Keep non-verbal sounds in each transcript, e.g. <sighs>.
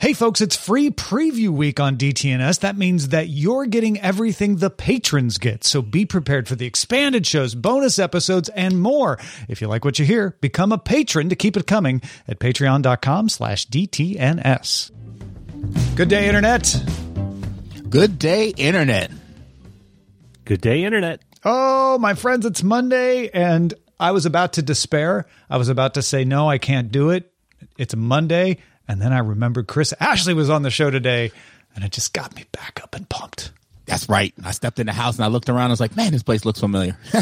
Hey folks, it's free preview week on DTNS. That means that you're getting everything the patrons get. So be prepared for the expanded shows, bonus episodes, and more. If you like what you hear, become a patron to keep it coming at patreon.com slash DTNS. Good day, Internet. Good day, Internet. Good day, Internet. Oh, my friends, it's Monday, and I was about to despair. I was about to say, no, I can't do it. It's Monday. And then I remembered Chris Ashley was on the show today, and it just got me back up and pumped. That's right. I stepped in the house and I looked around. I was like, "Man, this place looks familiar." <laughs>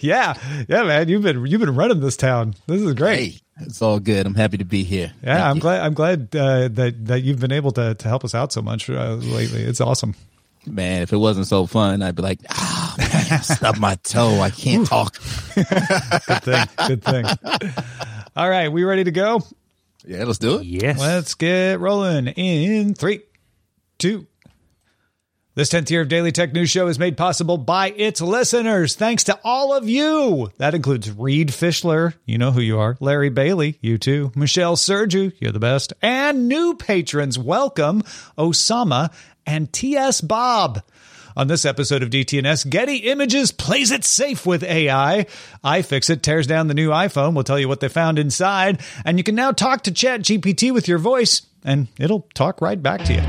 yeah, yeah, man. You've been you've been running this town. This is great. Hey, it's all good. I'm happy to be here. Yeah, Thank I'm you. glad. I'm glad uh, that that you've been able to to help us out so much uh, lately. It's awesome. Man, if it wasn't so fun, I'd be like, "Ah, I <laughs> stubbed my toe. I can't talk." <laughs> Good thing. Good thing. All right, we ready to go? Yeah, let's do it. Yes. Let's get rolling in three, two. This 10th year of Daily Tech News Show is made possible by its listeners. Thanks to all of you. That includes Reed Fischler, you know who you are, Larry Bailey, you too, Michelle Serju, you're the best, and new patrons. Welcome, Osama and T.S. Bob. On this episode of DTNS, Getty Images plays it safe with AI. iFixit tears down the new iPhone. We'll tell you what they found inside. And you can now talk to ChatGPT with your voice, and it'll talk right back to you.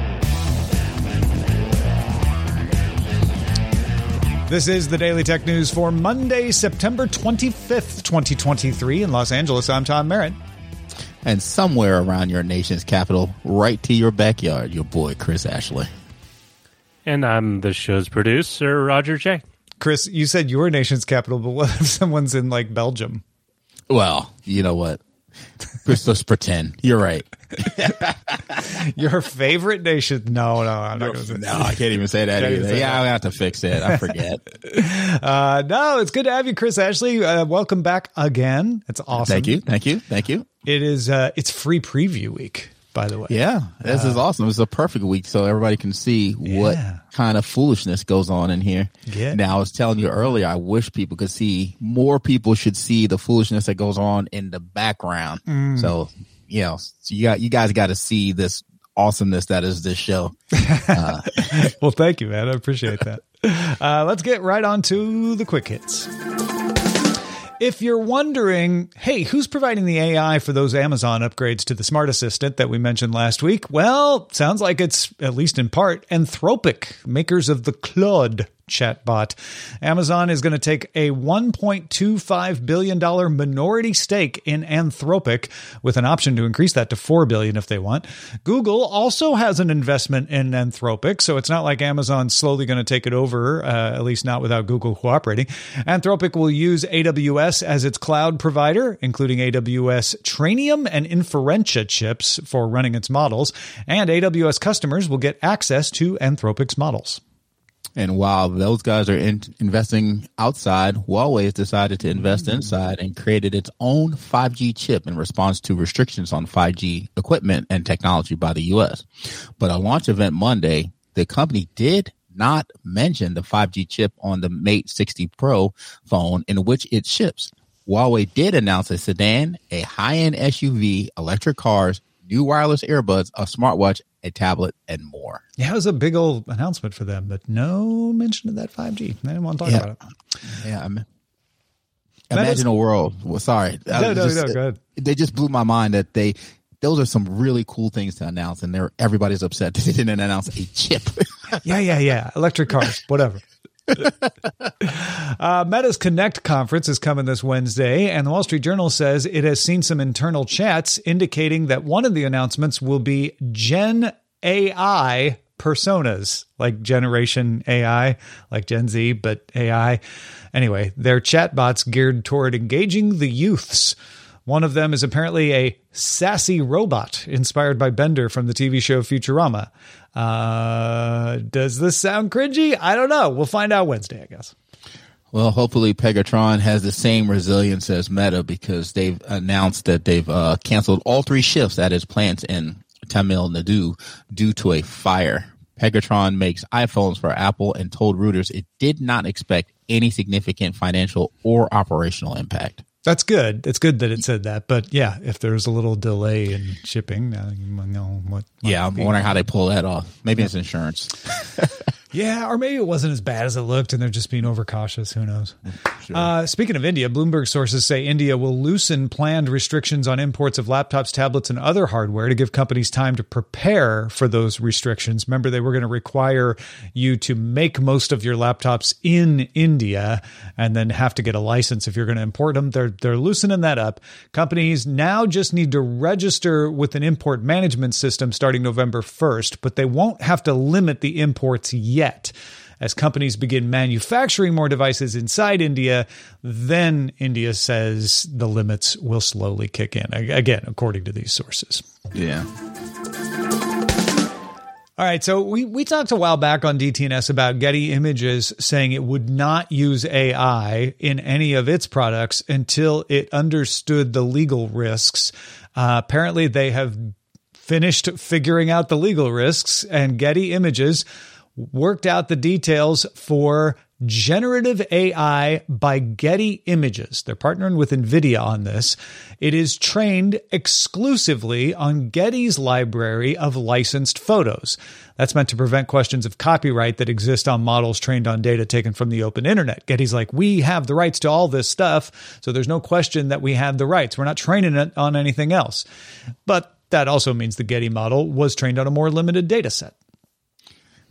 This is the Daily Tech News for Monday, September 25th, 2023 in Los Angeles. I'm Tom Merritt. And somewhere around your nation's capital, right to your backyard, your boy Chris Ashley. And I'm the show's producer, Roger Chang. Chris, you said your nation's capital, but what <laughs> if someone's in like Belgium? Well, you know what? Chris, let's pretend. You're right. <laughs> Your favorite nation? No, no, I'm not going to say No, I can't even say that <laughs> Can't either. say Yeah, I'll have to fix it. I forget. Uh, no, it's good to have you, Chris Ashley. Uh, welcome back again. It's awesome. Thank you. Thank you. Thank you. It is. Uh, it's free preview week, by the way. Yeah, this is awesome. It's a perfect week so everybody can see what kind of foolishness goes on in here. Yeah. Now, I was telling you earlier, I wish people could see more people should see the foolishness that goes on in the background. Mm. So, you know, so you got you guys got to see this awesomeness that is this show. <laughs> Well, thank you, man. I appreciate that. <laughs> Uh, let's get right on to the quick hits. If you're wondering, hey, who's providing the AI for those Amazon upgrades to the Smart Assistant that we mentioned last week? Well, sounds like it's, at least in part, Anthropic, makers of the Claude chatbot. Amazon is going to take a $1.25 billion minority stake in Anthropic with an option to increase that to 4 billion if they want. Google also has an investment in Anthropic, so it's not like Amazon's slowly going to take it over, uh, at least not without Google cooperating. Anthropic will use AWS as its cloud provider, including AWS Trainium and Inferentia chips for running its models, and AWS customers will get access to Anthropic's models. And while those guys are in, investing outside, Huawei has decided to invest mm-hmm. inside and created its own 5G chip in response to restrictions on 5G equipment and technology by the U.S. But at launch event Monday, the company did not mention the 5G chip on the Mate 60 Pro phone in which it ships. Huawei did announce a sedan, a high-end SUV, electric cars, new wireless earbuds, a smartwatch, a tablet, and more. Yeah, it was a big old announcement for them, but no mention of that 5G. They didn't want to talk Yeah. about it. Yeah, I mean, Imagine a world. Well, sorry, No, no, just- no, go ahead. They just blew my mind that they. Those are some really cool things to announce, and they're everybody's upset <laughs> that they didn't announce a chip. Yeah, yeah, yeah. Electric cars, whatever. <laughs> <laughs> uh, Meta's Connect conference is coming this Wednesday, and the Wall Street Journal says it has seen some internal chats indicating that one of the announcements will be Gen AI personas, like Generation AI, like Gen Z, but AI. Anyway, they're chatbots geared toward engaging the youths. One of them is apparently a sassy robot inspired by Bender from the TV show Futurama. Uh, does this sound cringy? I don't know. We'll find out Wednesday, I guess. Well, hopefully Pegatron has the same resilience as Meta because they've announced that they've uh, canceled all three shifts at its plants in Tamil Nadu due to a fire. Pegatron makes iPhones for Apple and told Reuters it did not expect any significant financial or operational impact. That's good. It's good that it said that. But yeah, if there's a little delay in shipping, now you know what. might Yeah, I'm wondering how they pull that off. Maybe it's insurance. <laughs> Yeah, or maybe it wasn't as bad as it looked, and they're just being overcautious. Who knows? <laughs> Uh, speaking of India, Bloomberg sources say India will loosen planned restrictions on imports of laptops, tablets, and other hardware to give companies time to prepare for those restrictions. Remember, they were going to require you to make most of your laptops in India and then have to get a license if you're going to import them. They're they're loosening that up. Companies now just need to register with an import management system starting November 1st, but they won't have to limit the imports yet. As companies begin manufacturing more devices inside India, then India says the limits will slowly kick in. Again, according to these sources. Yeah. All right, so we, we talked a while back on DTNS about Getty Images saying it would not use AI in any of its products until it understood the legal risks. Uh, apparently, they have finished figuring out the legal risks, and Getty Images worked out the details for generative AI by Getty Images. They're partnering with NVIDIA on this. It is trained exclusively on Getty's library of licensed photos. That's meant to prevent questions of copyright that exist on models trained on data taken from the open internet. Getty's like, we have the rights to all this stuff, so there's no question that we have the rights. We're not training it on anything else. But that also means the Getty model was trained on a more limited data set.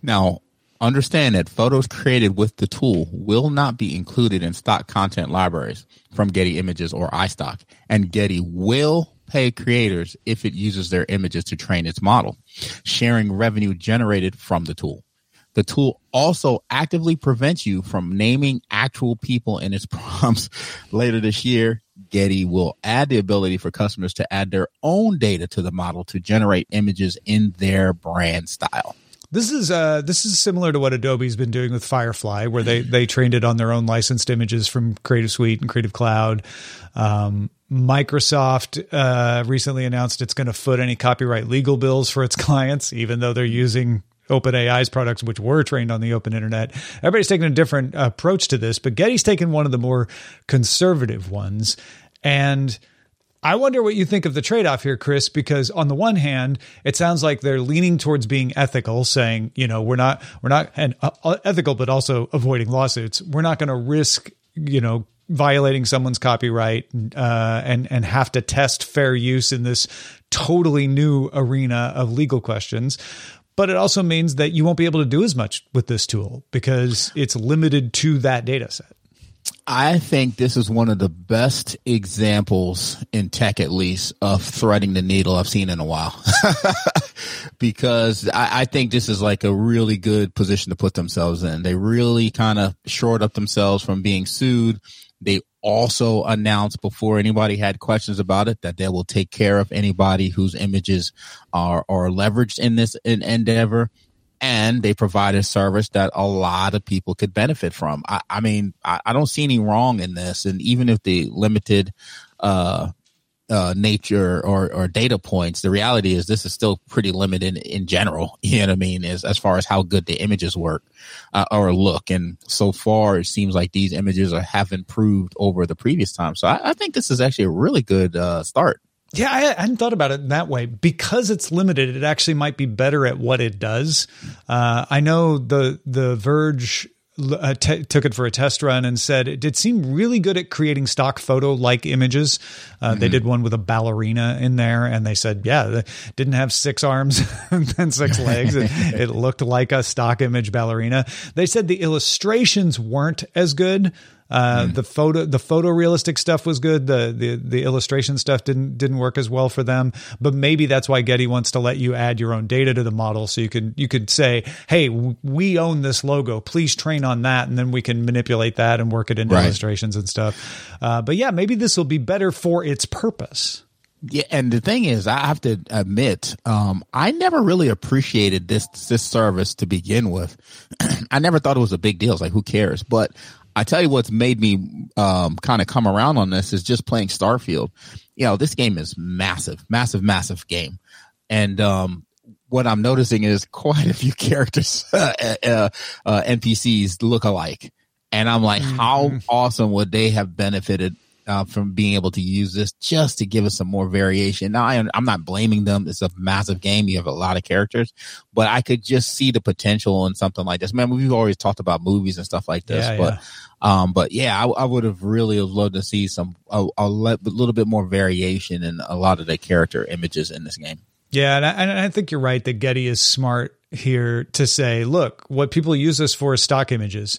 Now, understand that photos created with the tool will not be included in stock content libraries from Getty Images or iStock, and Getty will pay creators if it uses their images to train its model, sharing revenue generated from the tool. The tool also actively prevents you from naming actual people in its <laughs> prompts. Later this year, Getty will add the ability for customers to add their own data to the model to generate images in their brand style. This is uh this is similar to what Adobe's been doing with Firefly, where they they trained it on their own licensed images from Creative Suite and Creative Cloud. Um, Microsoft uh, recently announced it's going to foot any copyright legal bills for its <laughs> clients, even though they're using OpenAI's products, which were trained on the open internet. Everybody's taking a different approach to this, but Getty's taken one of the more conservative ones, and. I wonder what you think of the trade off here, Chris, because on the one hand, it sounds like they're leaning towards being ethical, saying, you know, we're not, we're not, and uh, ethical, but also avoiding lawsuits. We're not going to risk, you know, violating someone's copyright uh, and and have to test fair use in this totally new arena of legal questions. But it also means that you won't be able to do as much with this tool because it's limited to that data set. I think this is one of the best examples in tech, at least, of threading the needle I've seen in a while. <laughs> because I, I, think this is like a really good position to put themselves in. They really kind of shored up themselves from being sued. They also announced before anybody had questions about it that they will take care of anybody whose images are, are leveraged in this endeavor and they provide a service that a lot of people could benefit from. I, I mean, I, I, don't see any wrong in this, and even if the limited uh, uh, nature or, or data points, the reality is this is still pretty limited in, in general. <laughs> You know what I mean? As as far as how good the images work uh, or look, and so far it seems like these images are, have improved over the previous time. So I, I think this is actually a really good uh, start. Yeah, I hadn't thought about it in that way. Because it's limited, it actually might be better at what it does. Uh, I know the the Verge uh, t- took it for a test run and said it did seem really good at creating stock photo like images. Uh, mm-hmm. They did one with a ballerina in there, and they said, yeah, it didn't have six arms <laughs> and six <laughs> legs. it, it looked like a stock image ballerina. They said the illustrations weren't as good. Uh, mm. The photo, the photorealistic stuff was good. The, the the illustration stuff didn't didn't work as well for them. But maybe that's why Getty wants to let you add your own data to the model, so you can you could say, "Hey, we own this logo. Please train on that," and then we can manipulate that and work it into right. illustrations and stuff. Uh, but yeah, maybe this will be better for its purpose. Yeah, and the thing is, I have to admit, um, I never really appreciated this this service to begin with. <clears throat> I never thought it was a big deal. It's like, who cares? But I tell you what's made me um, kind of come around on this is just playing Starfield. You know, this game is massive, massive, massive game, and um, what I'm noticing is quite a few <laughs> characters, uh, uh, uh, NPCs look alike, and I'm like, mm-hmm. how awesome would they have benefited uh, from being able to use this just to give us some more variation. Now, I, am not blaming them. It's a massive game. You have a lot of characters, but I could just see the potential in something like this. Man, we've always talked about movies and stuff like this, yeah, but, yeah. um, but yeah, I, I, would have really loved to see some, a, a little bit more variation in a lot of the character images in this game. Yeah, and I, and I, think you're right that Getty is smart here to say, look, what people use this for is stock images.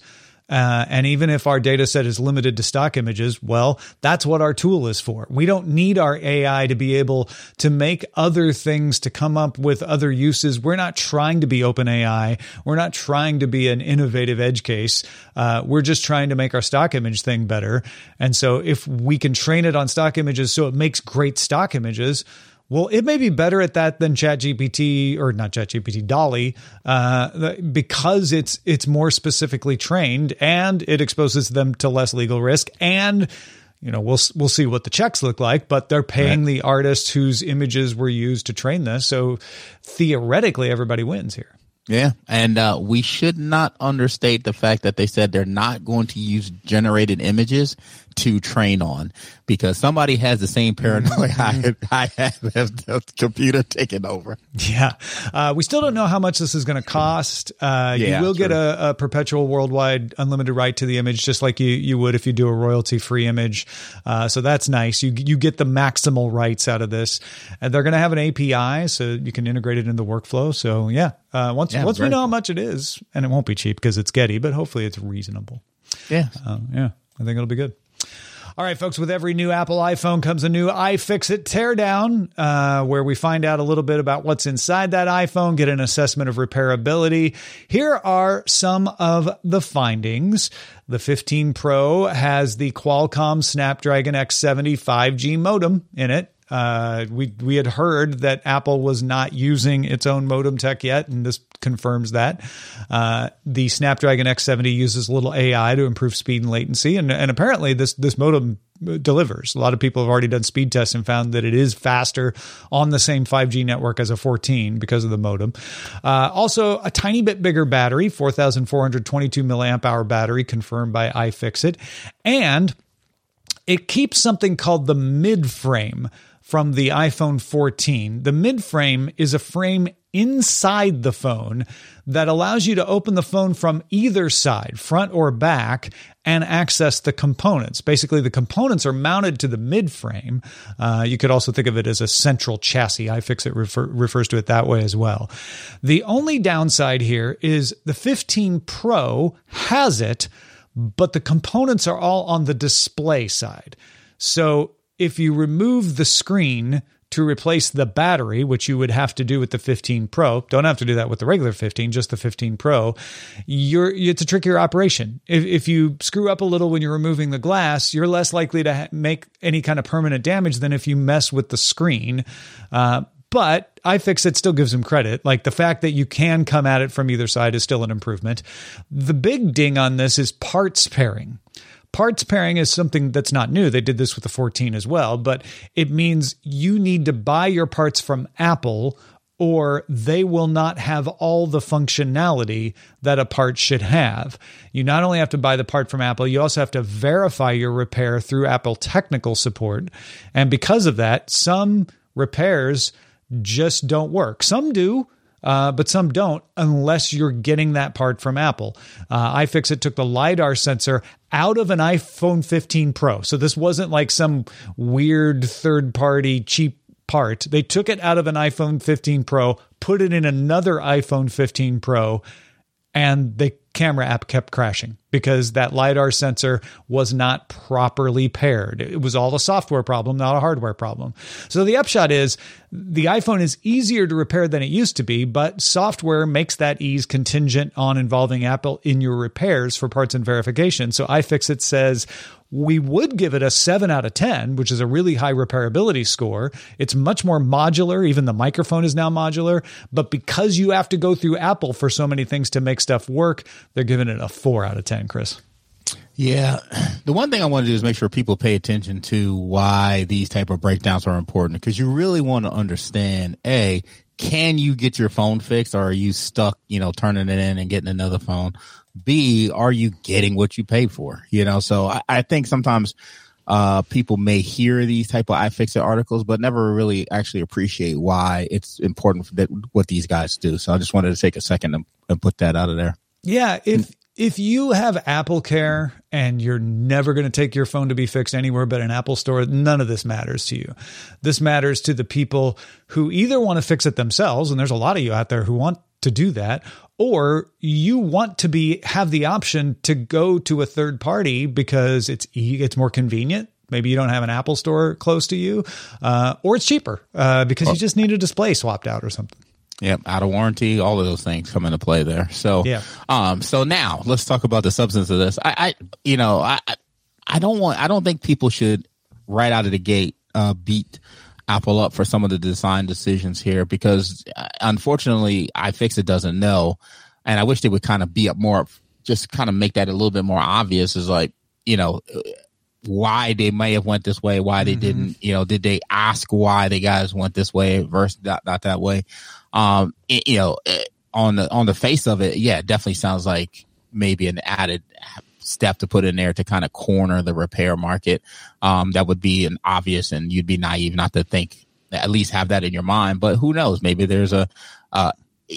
Uh, and even if our data set is limited to stock images, well, that's what our tool is for. We don't need our AI to be able to make other things to come up with other uses. We're not trying to be open AI. We're not trying to be an innovative edge case. Uh, we're just trying to make our stock image thing better. And so if we can train it on stock images so it makes great stock images, well, it may be better at that than ChatGPT or not ChatGPT, DALL-E, uh, because it's it's more specifically trained and it exposes them to less legal risk. And you know we'll we'll see what the checks look like but they're paying right. the artists whose images were used to train this. So theoretically everybody wins here. Yeah, and uh, we should not understate the fact that they said they're not going to use generated images to train on because somebody has the same paranoia <laughs> I, I have the computer taking over. Yeah. Uh, we still don't know how much this is going to cost. Uh, yeah, you will true. get a, a, perpetual worldwide unlimited right to the image, just like you, you would if you do a royalty free image. Uh, so that's nice. You, you get the maximal rights out of this. And they're going to have an API so you can integrate it in the workflow. So yeah, uh, once, yeah, once we know how much it is, and it won't be cheap because it's Getty, but hopefully it's reasonable. Yeah. Uh, yeah. I think it'll be good. All right, folks, with every new Apple iPhone comes a new iFixit teardown, uh, where we find out a little bit about what's inside that iPhone, get an assessment of repairability. Here are some of the findings. The 15 Pro has the Qualcomm Snapdragon X70 5G modem in it. Uh, we we had heard that Apple was not using its own modem tech yet, and this confirms that. Uh, the Snapdragon X70 uses a little AI to improve speed and latency, and and apparently this this modem delivers. A lot of people have already done speed tests and found that it is faster on the same 5G network as a 14 because of the modem. Uh, also, a tiny bit bigger battery, 4,422 milliamp hour battery, confirmed by iFixit, and it keeps something called the mid frame from the iPhone 14. The mid frame is a frame inside the phone that allows you to open the phone from either side, front or back, and access the components. Basically, the components are mounted to the mid frame. Uh, you could also think of it as a central chassis. iFixit refer, refers to it that way as well. The only downside here is the 15 Pro has it, but the components are all on the display side. So if you remove the screen to replace the battery, which you would have to do with the 15 Pro, don't have to do that with the regular 15, just the 15 Pro. You're it's a trickier operation. If, if you screw up a little when you're removing the glass, you're less likely to ha- make any kind of permanent damage than if you mess with the screen. Uh, but iFixit still gives them credit. Like the fact that you can come at it from either side is still an improvement. The big ding on this is parts pairing. Parts pairing is something that's not new. They did this with the 14 as well, but it means you need to buy your parts from Apple or they will not have all the functionality that a part should have. You not only have to buy the part from Apple, you also have to verify your repair through Apple technical support. And because of that, some repairs just don't work. Some do, uh, but some don't unless you're getting that part from Apple. Uh, iFixit took the LiDAR sensor out of an iPhone 15 Pro. So this wasn't like some weird third party cheap part. They took it out of an iPhone 15 Pro, put it in another iPhone 15 Pro, and the camera app kept crashing because that LiDAR sensor was not properly paired. It was all a software problem, not a hardware problem. So the upshot is the iPhone is easier to repair than it used to be, but software makes that ease contingent on involving Apple in your repairs for parts and verification. So iFixit says, we would give it a 7 out of 10, which is a really high repairability score. It's much more modular. Even the microphone is now modular. But because you have to go through Apple for so many things to make stuff work, they're giving it a 4 out of 10, Chris. Yeah. The one thing I want to do is make sure people pay attention to why these type of breakdowns are important because you really want to understand A, can you get your phone fixed or are you stuck, you know, turning it in and getting another phone? B, are you getting what you pay for? You know, so I, I think sometimes uh, people may hear these type of iFixit articles, but never really actually appreciate why it's important that what these guys do. So I just wanted to take a second and, and put that out of there. Yeah, if if you have Apple Care and you're never going to take your phone to be fixed anywhere but an Apple store, none of this matters to you. This matters to the people who either want to fix it themselves, and there's a lot of you out there who want to do that, or you want to be have the option to go to a third party because it's it's more convenient. Maybe you don't have an Apple store close to you, uh, or it's cheaper uh, because you just need a display swapped out or something. Yep, out of warranty, all of those things come into play there. So, yeah. Um, so now let's talk about the substance of this. I, I you know, I, I don't want, I don't think people should right out of the gate uh, beat Apple up for some of the design decisions here because, uh, unfortunately, iFixit doesn't know, and I wish they would kind of be up more, just kind of make that a little bit more obvious. Is like, you know, why they may have went this way, why they mm-hmm. didn't, you know, did they ask why the guys went this way versus not, not that way? Um, it, you know, eh, on the on the face of it, yeah, it definitely sounds like maybe an added step to put in there to kind of corner the repair market. Um, that would be an obvious, and you'd be naive not to think at least have that in your mind. But who knows? Maybe there's a, uh,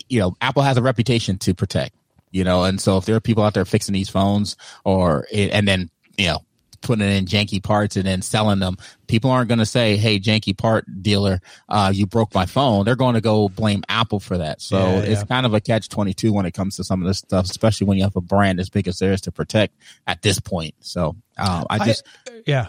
you know, Apple has a reputation to protect. You know, and so if there are people out there fixing these phones, or and then you know putting in janky parts and then selling them. People aren't going to say, "Hey, janky part dealer, uh, you broke my phone." They're going to go blame Apple for that. So yeah, it's kind of a catch twenty two when it comes to some of this stuff, especially when you have a brand as big as theirs to protect at this point. So um, I just, I, yeah,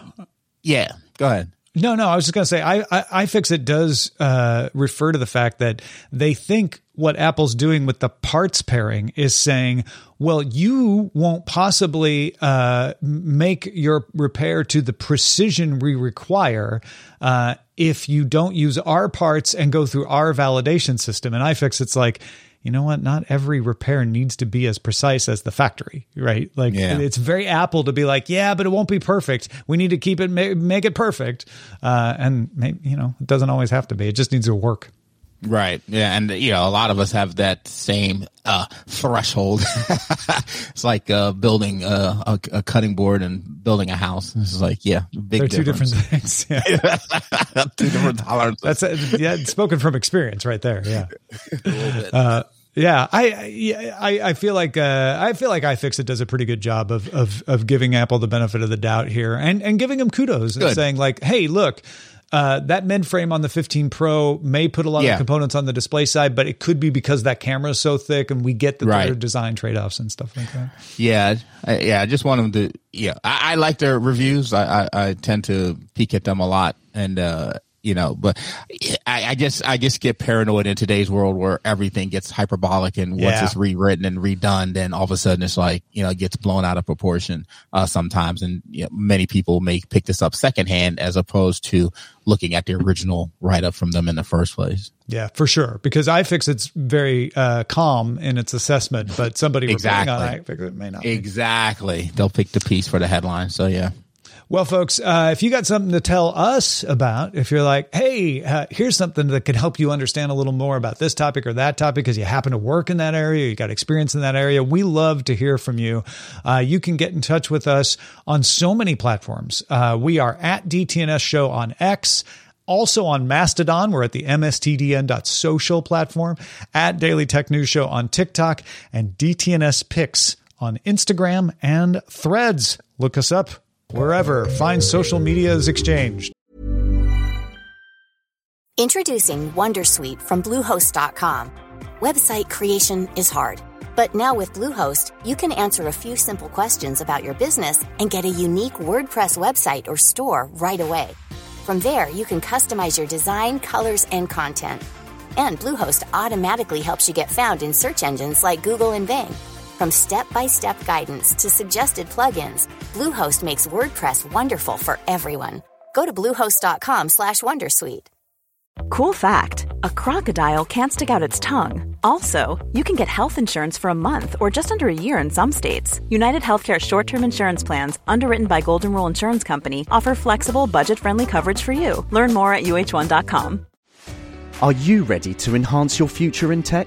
yeah. Go ahead. No, no, I was just going to say, I, I, iFixit does uh, refer to the fact that they think what Apple's doing with the parts pairing is saying, well, you won't possibly uh, make your repair to the precision we require uh, if you don't use our parts and go through our validation system. And iFixit's like, you know what? Not every repair needs to be as precise as the factory, right? Like yeah. it's very Apple to be like, yeah, but it won't be perfect. We need to keep it, make it perfect. Uh, and maybe, you know, it doesn't always have to be. It just needs to work. Right. Yeah. And, you know, a lot of us have that same uh, threshold. <laughs> it's like uh, building uh, a, a, cutting board and building a house. It's like, yeah, big They're two different things. Yeah. <laughs> two different tolerances. That's a, yeah, spoken from experience right there. Yeah. <laughs> a little bit. Uh, yeah, I, I I feel like uh, I feel like iFixit does a pretty good job of of of giving Apple the benefit of the doubt here, and and giving them kudos good. and saying like, hey, look, uh, that mid frame on the 15 Pro may put a lot yeah. of components on the display side, but it could be because that camera is so thick, and we get the right. design trade offs and stuff like that. Yeah, I, yeah. I just want them to. Yeah, I, I like their reviews. I, I, I tend to peek at them a lot, and uh, you know, but I, I just I just get paranoid in today's world where everything gets hyperbolic and once yeah. it's rewritten and redone, then all of a sudden it's like you know it gets blown out of proportion uh, sometimes, and you know, many people may pick this up secondhand as opposed to looking at the original write up from them in the first place. Yeah, for sure. Because iFixit's very uh, calm in its assessment, but somebody exactly. on iFixit may not. Exactly. Be. They'll pick the piece for the headline. So yeah. Well, folks, uh, if you got something to tell us about, if you're like, hey, uh, here's something that could help you understand a little more about this topic or that topic because you happen to work in that area, you got experience in that area, we love to hear from you. Uh, you can get in touch with us on so many platforms. Uh, we are at DTNS Show on X Also on Mastodon, we're at the mstdn.social platform, at Daily Tech News Show on TikTok, and DTNS Picks on Instagram and Threads. Look us up wherever fine social media is exchanged. Introducing Wondersuite from Bluehost.com. Website creation is hard, but now with Bluehost, you can answer a few simple questions about your business and get a unique WordPress website or store right away. From there, you can customize your design, colors, and content. And Bluehost automatically helps you get found in search engines like Google and Bing. From step-by-step guidance to suggested plugins, Bluehost makes WordPress wonderful for everyone. Go to bluehost.com/wondersuite. Cool fact a crocodile can't stick out its tongue. Also, you can get health insurance for a month or just under a year in some states. United Healthcare short term insurance plans, underwritten by Golden Rule Insurance Company, offer flexible, budget friendly coverage for you. Learn more at uh1.com. Are you ready to enhance your future in tech?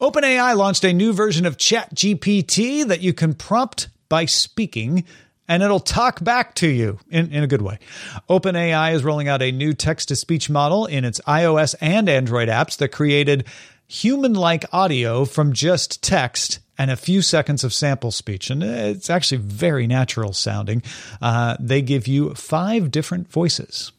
OpenAI launched a new version of ChatGPT that you can prompt by speaking and it'll talk back to you in, in a good way. OpenAI is rolling out a new text to speech model in its iOS and Android apps that created human like audio from just text and a few seconds of sample speech. And it's actually very natural sounding. Uh, they give you five different voices.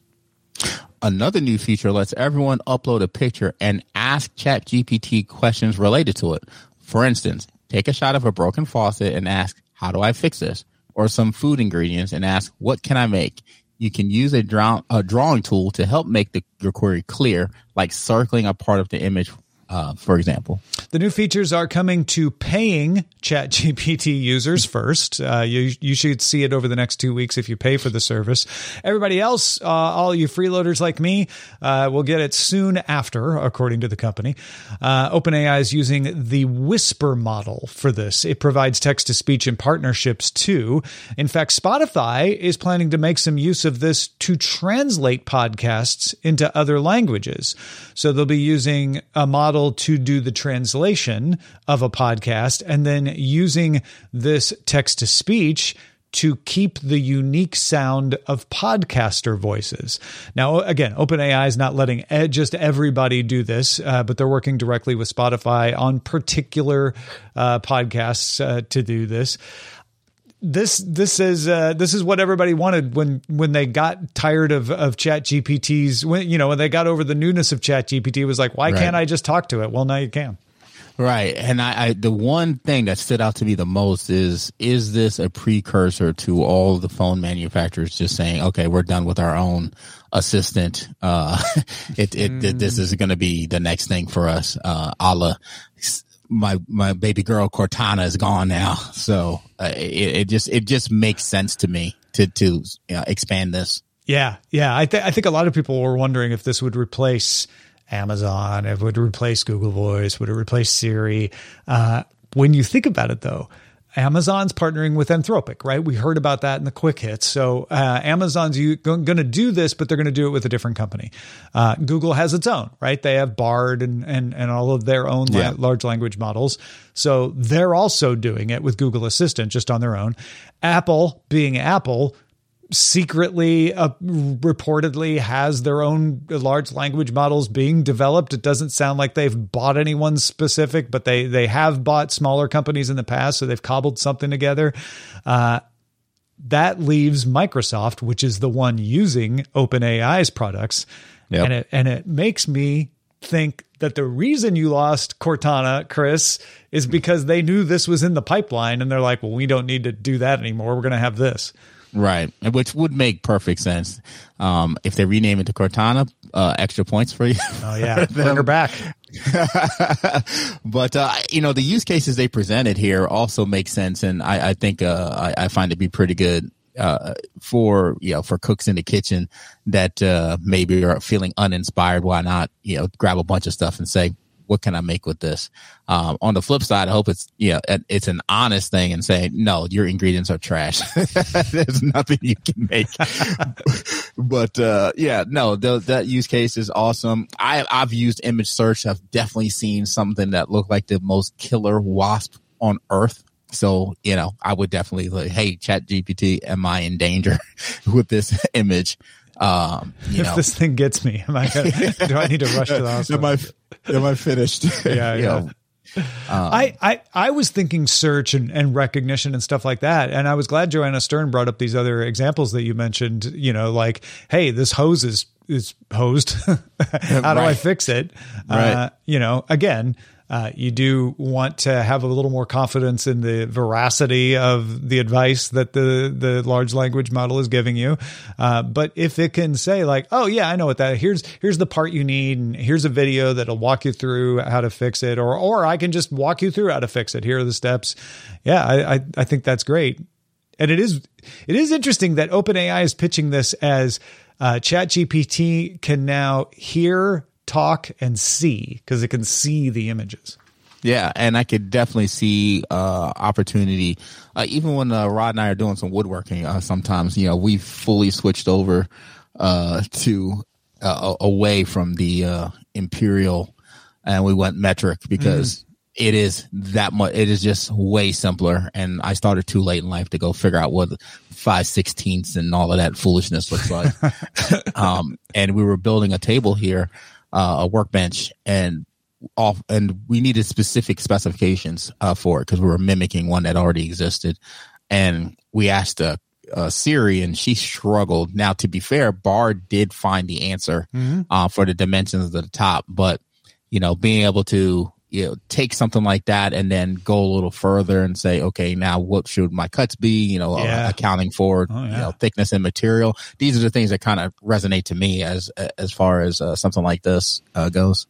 Another new feature lets everyone upload a picture and ask ChatGPT questions related to it. For instance, take a shot of a broken faucet and ask, How do I fix this? Or some food ingredients and ask, What can I make? You can use a, draw- a drawing tool to help make the, your query clear, like circling a part of the image uh, for example. The new features are coming to paying ChatGPT users first. Uh, you you should see it over the next two weeks if you pay for the service. Everybody else, uh, all you freeloaders like me, uh, will get it soon after, according to the company. Uh, OpenAI is using the Whisper model for this. It provides text to speech in partnerships too. In fact, Spotify is planning to make some use of this to translate podcasts into other languages. So they'll be using a model to do the translation of a podcast and then using this text to speech to keep the unique sound of podcaster voices. Now, again, OpenAI is not letting just everybody do this, uh, but they're working directly with Spotify on particular uh, podcasts uh, to do this this this is uh, this is what everybody wanted when when they got tired of of Chat GPTs when you know when they got over the newness of Chat GPT was like why right. can't I just talk to it? Well, now you can. Right, and I, I the one thing that stood out to me the most is is this a precursor to all the phone manufacturers just saying okay we're done with our own assistant uh <laughs> it, it, mm. this is going to be the next thing for us uh a la my my baby girl Cortana is gone now, so uh, it, it, just it just makes sense to me to to you know, expand this. Yeah, yeah. I think I think a lot of people were wondering if this would replace Amazon, if it would replace Google Voice, would it replace Siri? Uh, when you think about it, though, Amazon's partnering with Anthropic, right? We heard about that in the quick hits. So uh, Amazon's going to do this, but they're going to do it with a different company. Uh, Google has its own, right? They have Bard and and and all of their own yeah. la- large language models. So they're also doing it with Google Assistant just on their own. Apple, being Apple, secretly uh, reportedly has their own large language models being developed it doesn't sound like they've bought anyone specific but they they have bought smaller companies in the past so they've cobbled something together uh, that leaves microsoft which is the one using openai's products yep. and it and it makes me think that the reason you lost Cortana, Chris, is because they knew this was in the pipeline and they're like, well, we don't need to do that anymore. We're going to have this. Right, which would make perfect sense. Um, if they rename it to Cortana, uh, extra points for you. Oh yeah, <laughs> bring her back. <laughs> but uh, you know, the use cases they presented here also make sense, and I, I think uh, I, I, find it to be pretty good. uh, for you know for cooks in the kitchen that uh, maybe are feeling uninspired. Why not you know grab a bunch of stuff and say, what can I make with this? Um, on the flip side, I hope it's you know it's an honest thing and say no, your ingredients are trash. <laughs> There's nothing you can make. <laughs> but uh, yeah, no, the, that use case is awesome. I I've used image search. I've definitely seen something that looked like the most killer wasp on earth. So, you know, I would definitely like, hey, chat GPT, am I in danger <laughs> with this image? Um, you if know, this thing gets me, am I gonna, do I need to rush to the hospital? am I, am I finished? <laughs> yeah, You <laughs> yeah. know, I, I I was thinking search and, and recognition and stuff like that, and I was glad Joanna Stern brought up these other examples that you mentioned. You know, like, hey, this hose is is hosed. <laughs> How do I fix it? Right. Uh, you know, again. Uh, you do want to have a little more confidence in the veracity of the advice that the the large language model is giving you. Uh, but if it can say like, "Oh yeah, I know what that. Here's here's the part you need, and here's a video that'll walk you through how to fix it," or or I can just walk you through how to fix it. Here are the steps. Yeah, I I, I think that's great, and it is it is interesting that OpenAI is pitching this as uh, ChatGPT can now hear, talk, and see because it can see the images. Yeah, and I could definitely see uh, opportunity. Uh, even when uh, Rod and I are doing some woodworking, uh, sometimes you know we fully switched over uh, to uh, away from the uh, imperial, and we went metric because it is that much. It is just way simpler. And I started too late in life to go figure out what five sixteenths and all of that foolishness looks like. <laughs> um, and we were building a table here, uh, a workbench, and off and we needed specific specifications uh, for it because we were mimicking one that already existed and we asked a, uh, Siri and she struggled. Now, to be fair, Bard did find the answer uh, for the dimensions of the top, but you know, being able to you know take something like that and then go a little further and say, okay, now what should my cuts be? You know, uh, accounting for Oh, you know thickness and material. These are the things that kind of resonate to me as as far as uh, something like this uh, goes.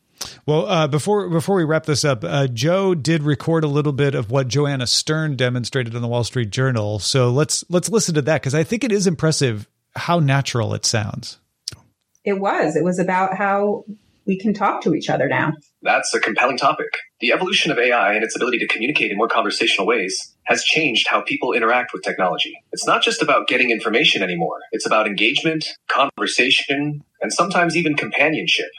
Well, uh, before before we wrap this up, uh, Joe did record a little bit of what Joanna Stern demonstrated in the Wall Street Journal. So let's let's listen to that because I think it is impressive how natural it sounds. It was. It was about how we can talk to each other now. That's a compelling topic. The evolution of AI and its ability to communicate in more conversational ways has changed how people interact with technology. It's not just about getting information anymore. It's about engagement, conversation, and sometimes even companionship.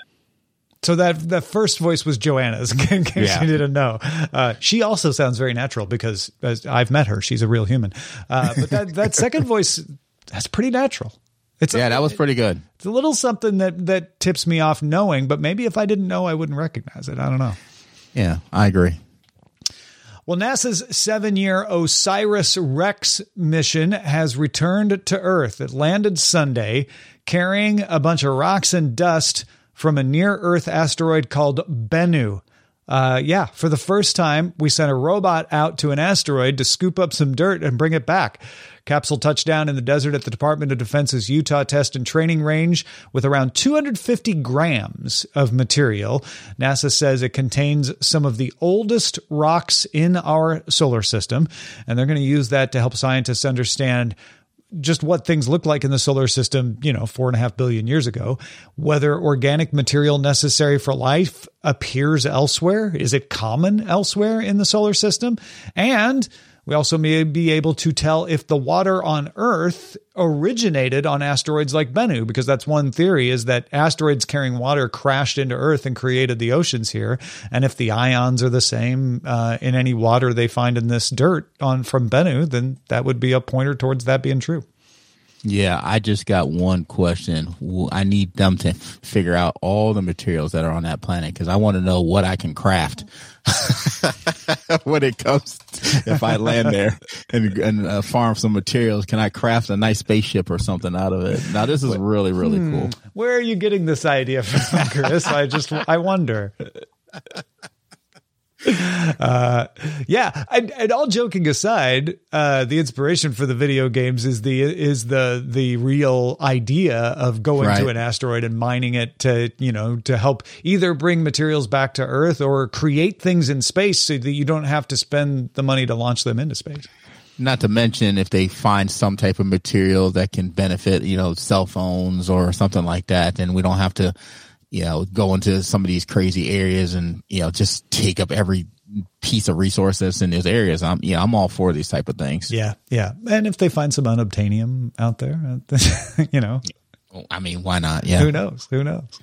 So that that first voice was Joanna's, <laughs> in case Yeah. you didn't know. Uh, she also sounds very natural because as I've met her; she's a real human. Uh, but that that second voice, that's pretty natural. It's Yeah, that was pretty good. it's a little something that that tips me off knowing, but maybe if I didn't know, I wouldn't recognize it. I don't know. Yeah, I agree. Well, NASA's seven year OSIRIS REx mission has returned to Earth. It landed Sunday carrying a bunch of rocks and dust from a near Earth asteroid called Bennu. Uh, yeah, for the first time, we sent a robot out to an asteroid to scoop up some dirt and bring it back. Capsule touched down in the desert at the Department of Defense's Utah Test and Training Range with around 250 grams of material. NASA says it contains some of the oldest rocks in our solar system, and they're going to use that to help scientists understand just what things look like in the solar system, you know, four and a half billion years ago, whether organic material necessary for life appears elsewhere. Is it common elsewhere in the solar system? And we also may be able to tell if the water on Earth originated on asteroids like Bennu, because that's one theory is that asteroids carrying water crashed into Earth and created the oceans here. And if the ions are the same uh, in any water they find in this dirt on from Bennu, then that would be a pointer towards that being true. Yeah, I just got one question. I need them to figure out all the materials that are on that planet because I want to know what I can craft <laughs> when it comes. if I land there and, and uh, farm some materials, can I craft a nice spaceship or something out of it? Now, this is really, really cool. Where are you getting this idea from, Chris? I just I wonder. Uh, yeah, and, and all joking aside, uh, the inspiration for the video games is the is the the real idea of going to an asteroid and mining it to you know to help either bring materials back to Earth or create things in space so that you don't have to spend the money to launch them into space. Not to mention if they find some type of material that can benefit, you know, cell phones or something like that, then we don't have to, you know, go into some of these crazy areas and, you know, just take up every piece of resources in those areas. I'm, yeah, I'm all for these type of things. Yeah. Yeah. And if they find some unobtainium out there, <laughs> you know, I mean, why not? Yeah. Who knows? Who knows?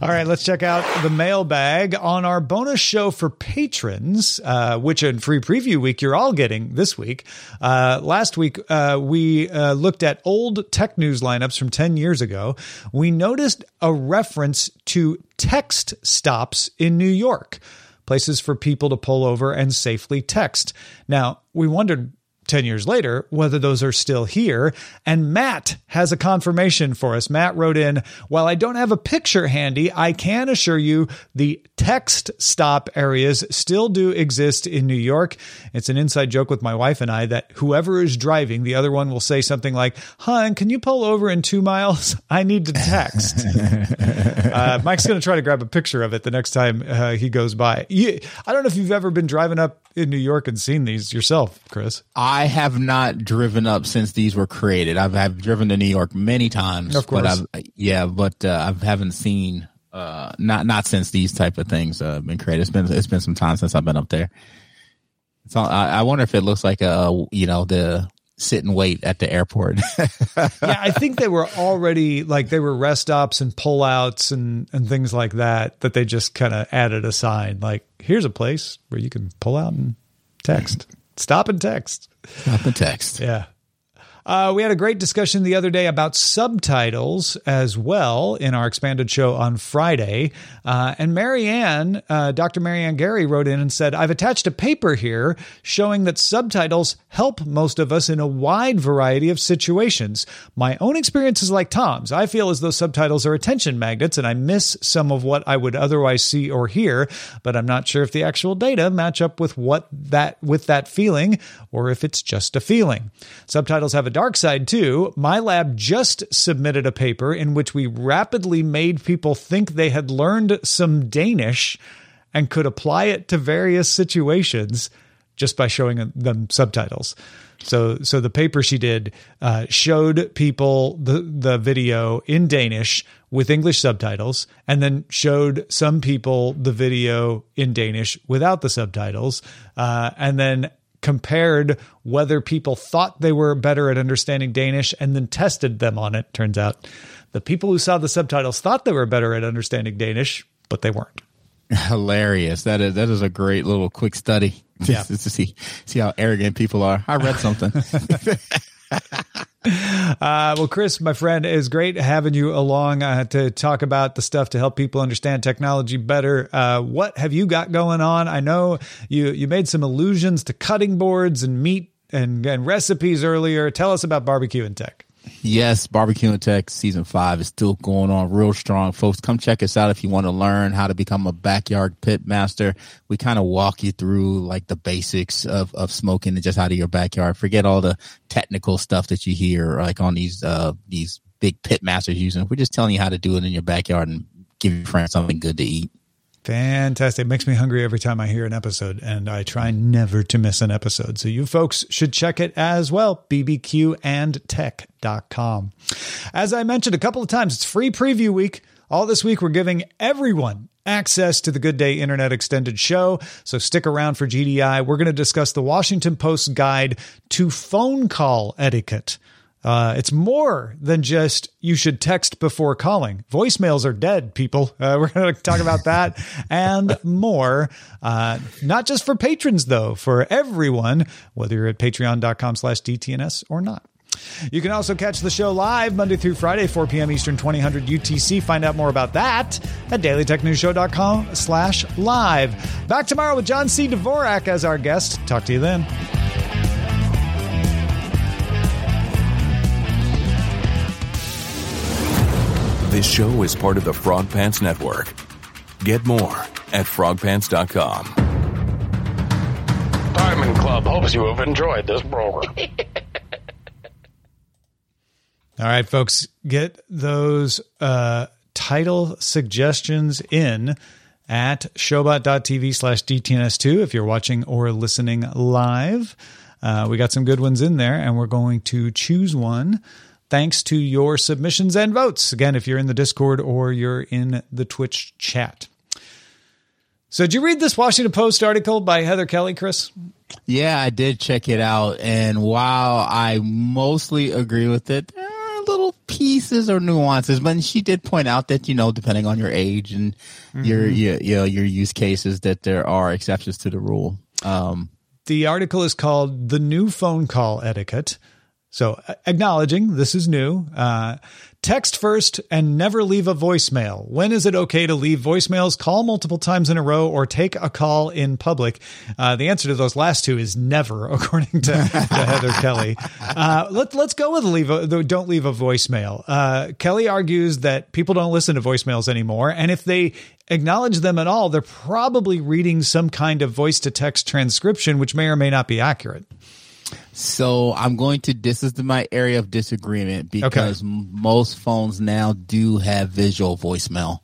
All right, let's check out the mailbag on our bonus show for patrons, uh, which in free preview week you're all getting this week. Uh, last week, uh, we uh, looked at old tech news lineups from 10 years ago. We noticed a reference to text stops in New York, places for people to pull over and safely text. Now, we wondered 10 years later, whether those are still here. And Matt has a confirmation for us. Matt wrote in, while I don't have a picture handy, I can assure you the text stop areas still do exist in New York. It's an inside joke with my wife and I that whoever is driving, the other one will say something like, Hun, can you pull over in two miles? <laughs> I need to text. <laughs> uh, Mike's going to try to grab a picture of it the next time uh, he goes by. You, I don't know if you've ever been driving up in New York and seen these yourself, Chris. I have not driven up since these were created. I've, I've driven to New York many times. Of course. But I've, yeah, but uh, I haven't seen uh, not not since these type of things uh, been created. It's been it's been some time since I've been up there. So I, I wonder if it looks like a you know the sit and wait at the airport. <laughs> yeah, I think they were already like they were rest stops and pullouts and and things like that that they just kind of added a sign like here's a place where you can pull out and text. Stop and text. Stop and text. Yeah. Uh, we had a great discussion the other day about subtitles as well in our expanded show on Friday. Uh, and Maryanne, uh, Dr. Maryanne Garry wrote in and said, I've attached a paper here showing that subtitles help most of us in a wide variety of situations. My own experience is like Tom's. I feel as though subtitles are attention magnets and I miss some of what I would otherwise see or hear, but I'm not sure if the actual data match up with what that, with that feeling or if it's just a feeling. Subtitles have a dark side too. My lab just submitted a paper in which we rapidly made people think they had learned some Danish and could apply it to various situations just by showing them subtitles. So, so the paper she did uh, showed people the the video in Danish with English subtitles, and then showed some people the video in Danish without the subtitles, uh, and then compared whether people thought they were better at understanding Danish and then tested them on it. Turns out the people who saw the subtitles thought they were better at understanding Danish, but they weren't. Hilarious. That is that is a great little quick study. Yeah. <laughs> to see see how arrogant people are. I read something. <laughs> <laughs> Uh, well, Chris, my friend, is great having you along uh, to talk about the stuff to help people understand technology better. Uh, what have you got going on? I know you you made some allusions to cutting boards and meat and, and recipes earlier. Tell us about barbecue and tech. Yes, Barbecue and Tech season five is still going on real strong. Folks, come check us out if you want to learn how to become a backyard pit master. We kind of walk you through like the basics of, of smoking and just out of your backyard. Forget all the technical stuff that you hear like on these, uh, these big pit masters using. We're just telling you how to do it in your backyard and give your friends something good to eat. Fantastic. Makes me hungry every time I hear an episode, and I try never to miss an episode. So you folks should check it as well, bbqandtech.com. As I mentioned a couple of times, it's free preview week. All this week, we're giving everyone access to the Good Day Internet Extended Show. So stick around for GDI. We're going to discuss the Washington Post guide to phone call etiquette. Uh, it's more than just you should text before calling. Voicemails are dead, people. Uh, <laughs> we're going to talk about that and more. Uh, not just for patrons, though, for everyone, whether you're at patreon.com slash DTNS or not. You can also catch the show live Monday through Friday, 4 p.m. Eastern, 2000 UTC. Find out more about that at dailytechnewsshow.com slash live. Back tomorrow with John C. Dvorak as our guest. Talk to you then. This show is part of the Frog Pants Network. Get more at frogpants.com. Diamond Club hopes you have enjoyed this program. <laughs> All right, folks, get those uh, title suggestions in at showbot.tv slash DTNS2 if you're watching or listening live. Uh, we got some good ones in there, and we're going to choose one thanks to your submissions and votes. Again, if you're in the Discord or you're in the Twitch chat. So, did you read this Washington Post article by Heather Kelly, Chris? Yeah, I did check it out. And while I mostly agree with it, there are little pieces or nuances. But she did point out that, you know, depending on your age and mm-hmm. your, your, you know, your use cases, that there are exceptions to the rule. Um, the article is called The New Phone Call Etiquette. So, acknowledging this is new. Uh, Text first and never leave a voicemail. When is it okay to leave voicemails, call multiple times in a row, or take a call in public? Uh, the answer to those last two is never, <laughs> according to, to Heather Kelly. Uh, let, let's go with leave a, don't leave a voicemail. Uh, Kelly argues that people don't listen to voicemails anymore, and if they acknowledge them at all, they're probably reading some kind of voice to text transcription, which may or may not be accurate. So I'm going to. This is my area of disagreement because okay. most phones now do have visual voicemail.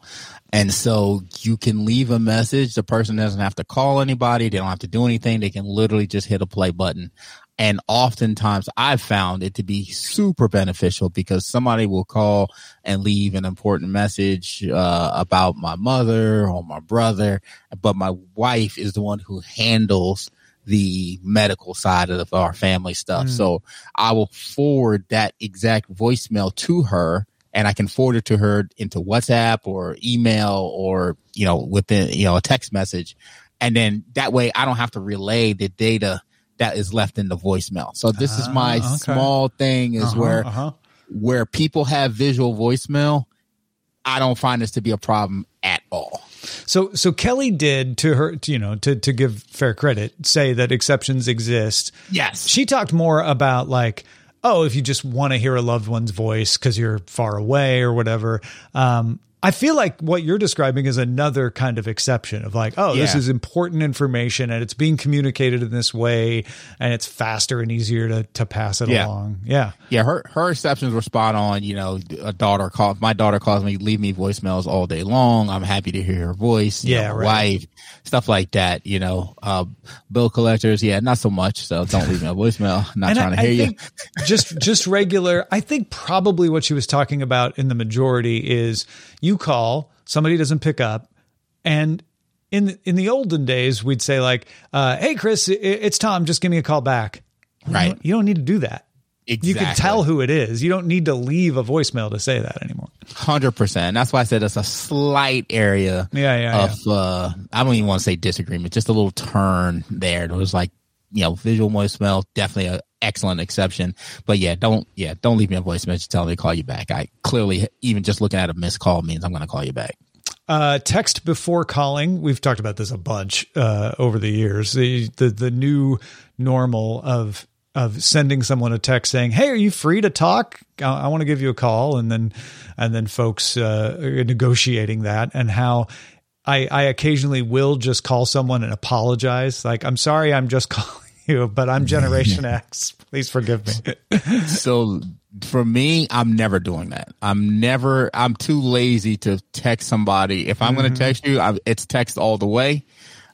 And so you can leave a message. The person doesn't have to call anybody. They don't have to do anything. They can literally just hit a play button. And oftentimes I've found it to be super beneficial because somebody will call and leave an important message uh, about my mother or my brother. But my wife is the one who handles the medical side of our family stuff. Mm. So I will forward that exact voicemail to her and I can forward it to her into WhatsApp or email or, you know, within, you know, a text message. And then that way I don't have to relay the data that is left in the voicemail. So this uh, is my ah, okay. small thing is uh-huh, where, uh-huh. where people have visual voicemail. I don't find this to be a problem at all. So so Kelly did to her, to, you know, to to give fair credit, say that exceptions exist. Yes. She talked more about like oh, if you just want to hear a loved one's voice because you're far away or whatever. Um, I feel like what you're describing is another kind of exception of like, oh, yeah. this is important information and it's being communicated in this way and it's faster and easier to, to pass it yeah. along. Yeah. Yeah. Her, her exceptions were spot on. You know, a daughter called, my daughter calls me, leave me voicemails all day long. I'm happy to hear her voice. Yeah. know, right. Wife, stuff like that, you know, uh, bill collectors. Yeah. Not so much. So don't leave me a voicemail. Not trying I, to hear you. just, just regular. I think probably what she was talking about in the majority is, you call, somebody doesn't pick up, and in in the olden days, we'd say like, uh, "Hey, Chris, it's Tom. Just give me a call back." Right. You don't, you don't need to do that. Exactly. You can tell who it is. You don't need to leave a voicemail to say that anymore. Hundred percent. That's why I said it's a slight area. Yeah, yeah. Of yeah. Uh, I don't even want to say disagreement. Just a little turn there. It was like you know, visual voicemail definitely an excellent exception. But yeah, don't yeah, don't leave me a voice message telling me to call you back. I clearly even just looking at a missed call means I'm going to call you back. Uh, text before calling. We've talked about this a bunch uh, over the years. The, the the new normal of of sending someone a text saying, "Hey, are you free to talk? I, I want to give you a call," and then and then folks uh, negotiating that and how I, I occasionally will just call someone and apologize. Like, I'm sorry, I'm just <laughs> calling you, but I'm <laughs> Generation X. Please forgive me. <laughs> so for me, I'm never doing that. I'm never, I'm too lazy to text somebody. If I'm mm-hmm. going to text you, I, it's text all the way.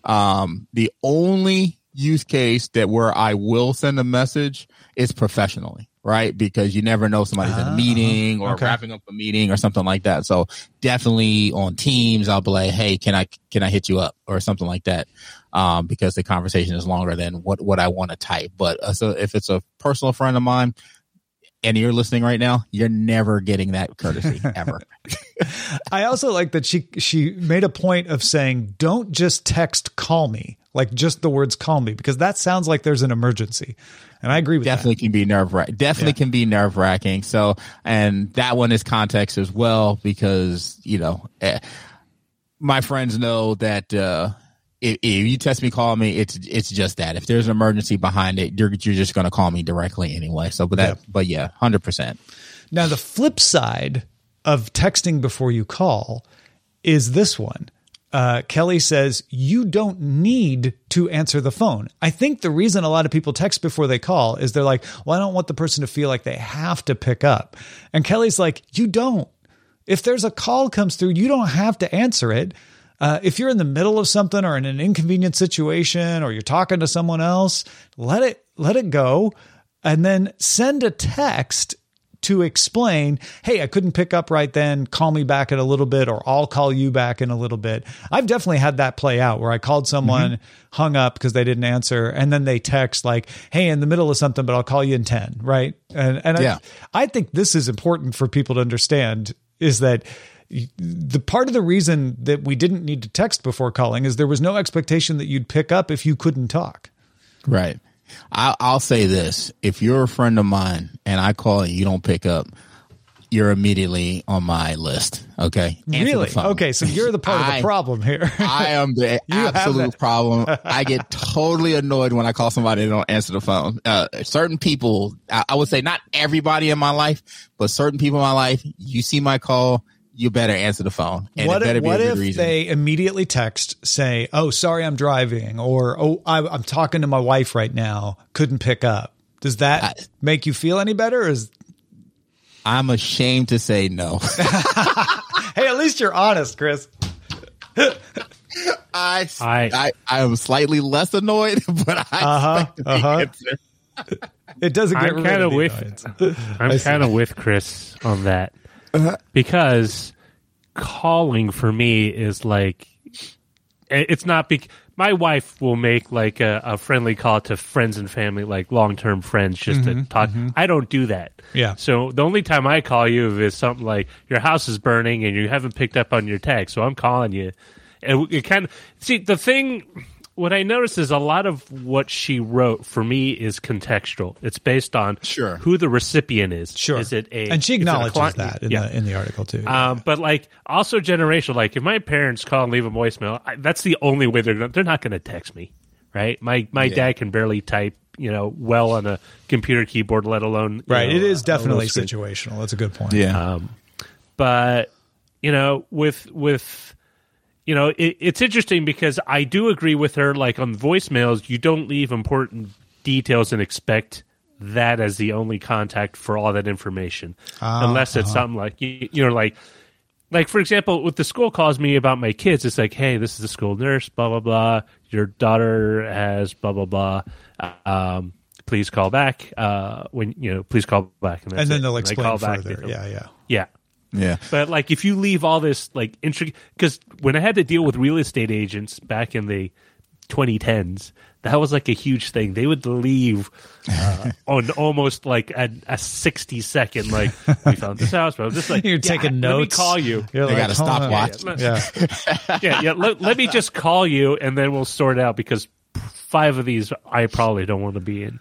Um, the only use case that where I will send a message is professionally right? Because you never know somebody's in a ah, meeting or okay. wrapping up a meeting or something like that. So definitely on Teams, I'll be like, "Hey, can I can I hit you up?" or something like that, um, because the conversation is longer than what what I want to type. But uh, so if it's a personal friend of mine. And you're listening right now, you're never getting that courtesy <laughs> ever. I also like that she she made a point of saying, "Don't just text call me." Like just the words call me because that sounds like there's an emergency and i agree with definitely that. can be nerve wracking definitely yeah. can be nerve wracking so and that one is context as well because you know eh, my friends know that uh if, if, you test me, call me. It's it's just that. If there's an emergency behind it, you're you're just going to call me directly anyway. So, but that, yeah. but yeah, hundred percent. Now, the flip side of texting before you call is this one uh, Kelly says you don't need to answer the phone. I think the reason a lot of people text before they call is they're like, well, I don't want the person to feel like they have to pick up. And Kelly's like, you don't. If there's a call comes through, you don't have to answer it. uh, if you're in the middle of something or in an inconvenient situation or you're talking to someone else, let it let it go, and then send a text to explain, hey, I couldn't pick up right then. Call me back in a little bit, or I'll call you back in a little bit. I've definitely had that play out where I called someone, Mm-hmm. hung up because they didn't answer, and then they text like, hey, in the middle of something, but I'll call you in 10, right? And, and Yeah. I, I think this is important for people to understand is that the part of the reason that we didn't need to text before calling is there was no expectation that you'd pick up if you couldn't talk. Right. I, I'll say this: if you're a friend of mine and I call and you don't pick up, you're immediately on my list. Okay. Answer really? Okay, so you're the part of the <laughs> problem here. I am the <laughs> absolute problem. <laughs> I get totally annoyed when I call somebody and they don't answer the phone. Uh, certain people, I, I would say not everybody in my life, but certain people in my life, you see my call, you better answer the phone. And what it better if, be what a good if reason. they immediately text, say, "Oh, sorry, I'm driving," or "Oh, I, I'm talking to my wife right now, couldn't pick up." Does that I- make you feel any better? Or is I'm ashamed to say no. <laughs> <laughs> hey, at least you're honest, Chris. I, I- I, I am slightly less annoyed, <laughs> but I Uh-huh, expect the uh-huh. answer. It doesn't get I'm rid kind of of the with annoyance. I I'm see. Kind of with Chris on that because calling for me is like it's not bec my wife will make like a, a friendly call to friends and family, like long term friends, just to talk. I don't do that. Mm-hmm, Yeah. So the only time I call you is something like your house is burning and you haven't picked up on your text, so I'm calling you. And it kind of see the thing. What I notice is a lot of what she wrote for me is contextual. It's based on Sure. who the recipient is. Sure. Is it a and she is a acknowledges client- that in yeah. the in the article too. Um, but like also generational. Like if my parents call and leave a voicemail, I, that's the only way they're gonna, they're not going to text me, right? My my Yeah. dad can barely type, you know, well on a computer keyboard, let alone you right. know, it is a- a definitely little situational. That's a good point. Yeah. Um, but you know, with with you know, it, it's interesting because I do agree with her. Like on voicemails, you don't leave important details and expect that as the only contact for all that information, unless it's something like you, you know, like like for example, with the school calls me about my kids, it's like, hey, this is the school nurse, blah blah blah. Your daughter has blah blah blah. Um, please call back uh, when you know. Please call back, that's And then it. they'll explain call further. they- Yeah, yeah. yeah. Yeah. But like, if you leave all this like intricate, because when I had to deal with real estate agents back in the 2010s, that was like a huge thing. They would leave uh, on almost like a, a 60 second, like we found this house, but I was just like You're yeah, taking Let me notes. call you. You're They like, got a hold on. stopwatch. Yeah. <laughs> yeah, yeah. Let, let me just call you, and then we'll sort it out because five of these I probably don't want to be in.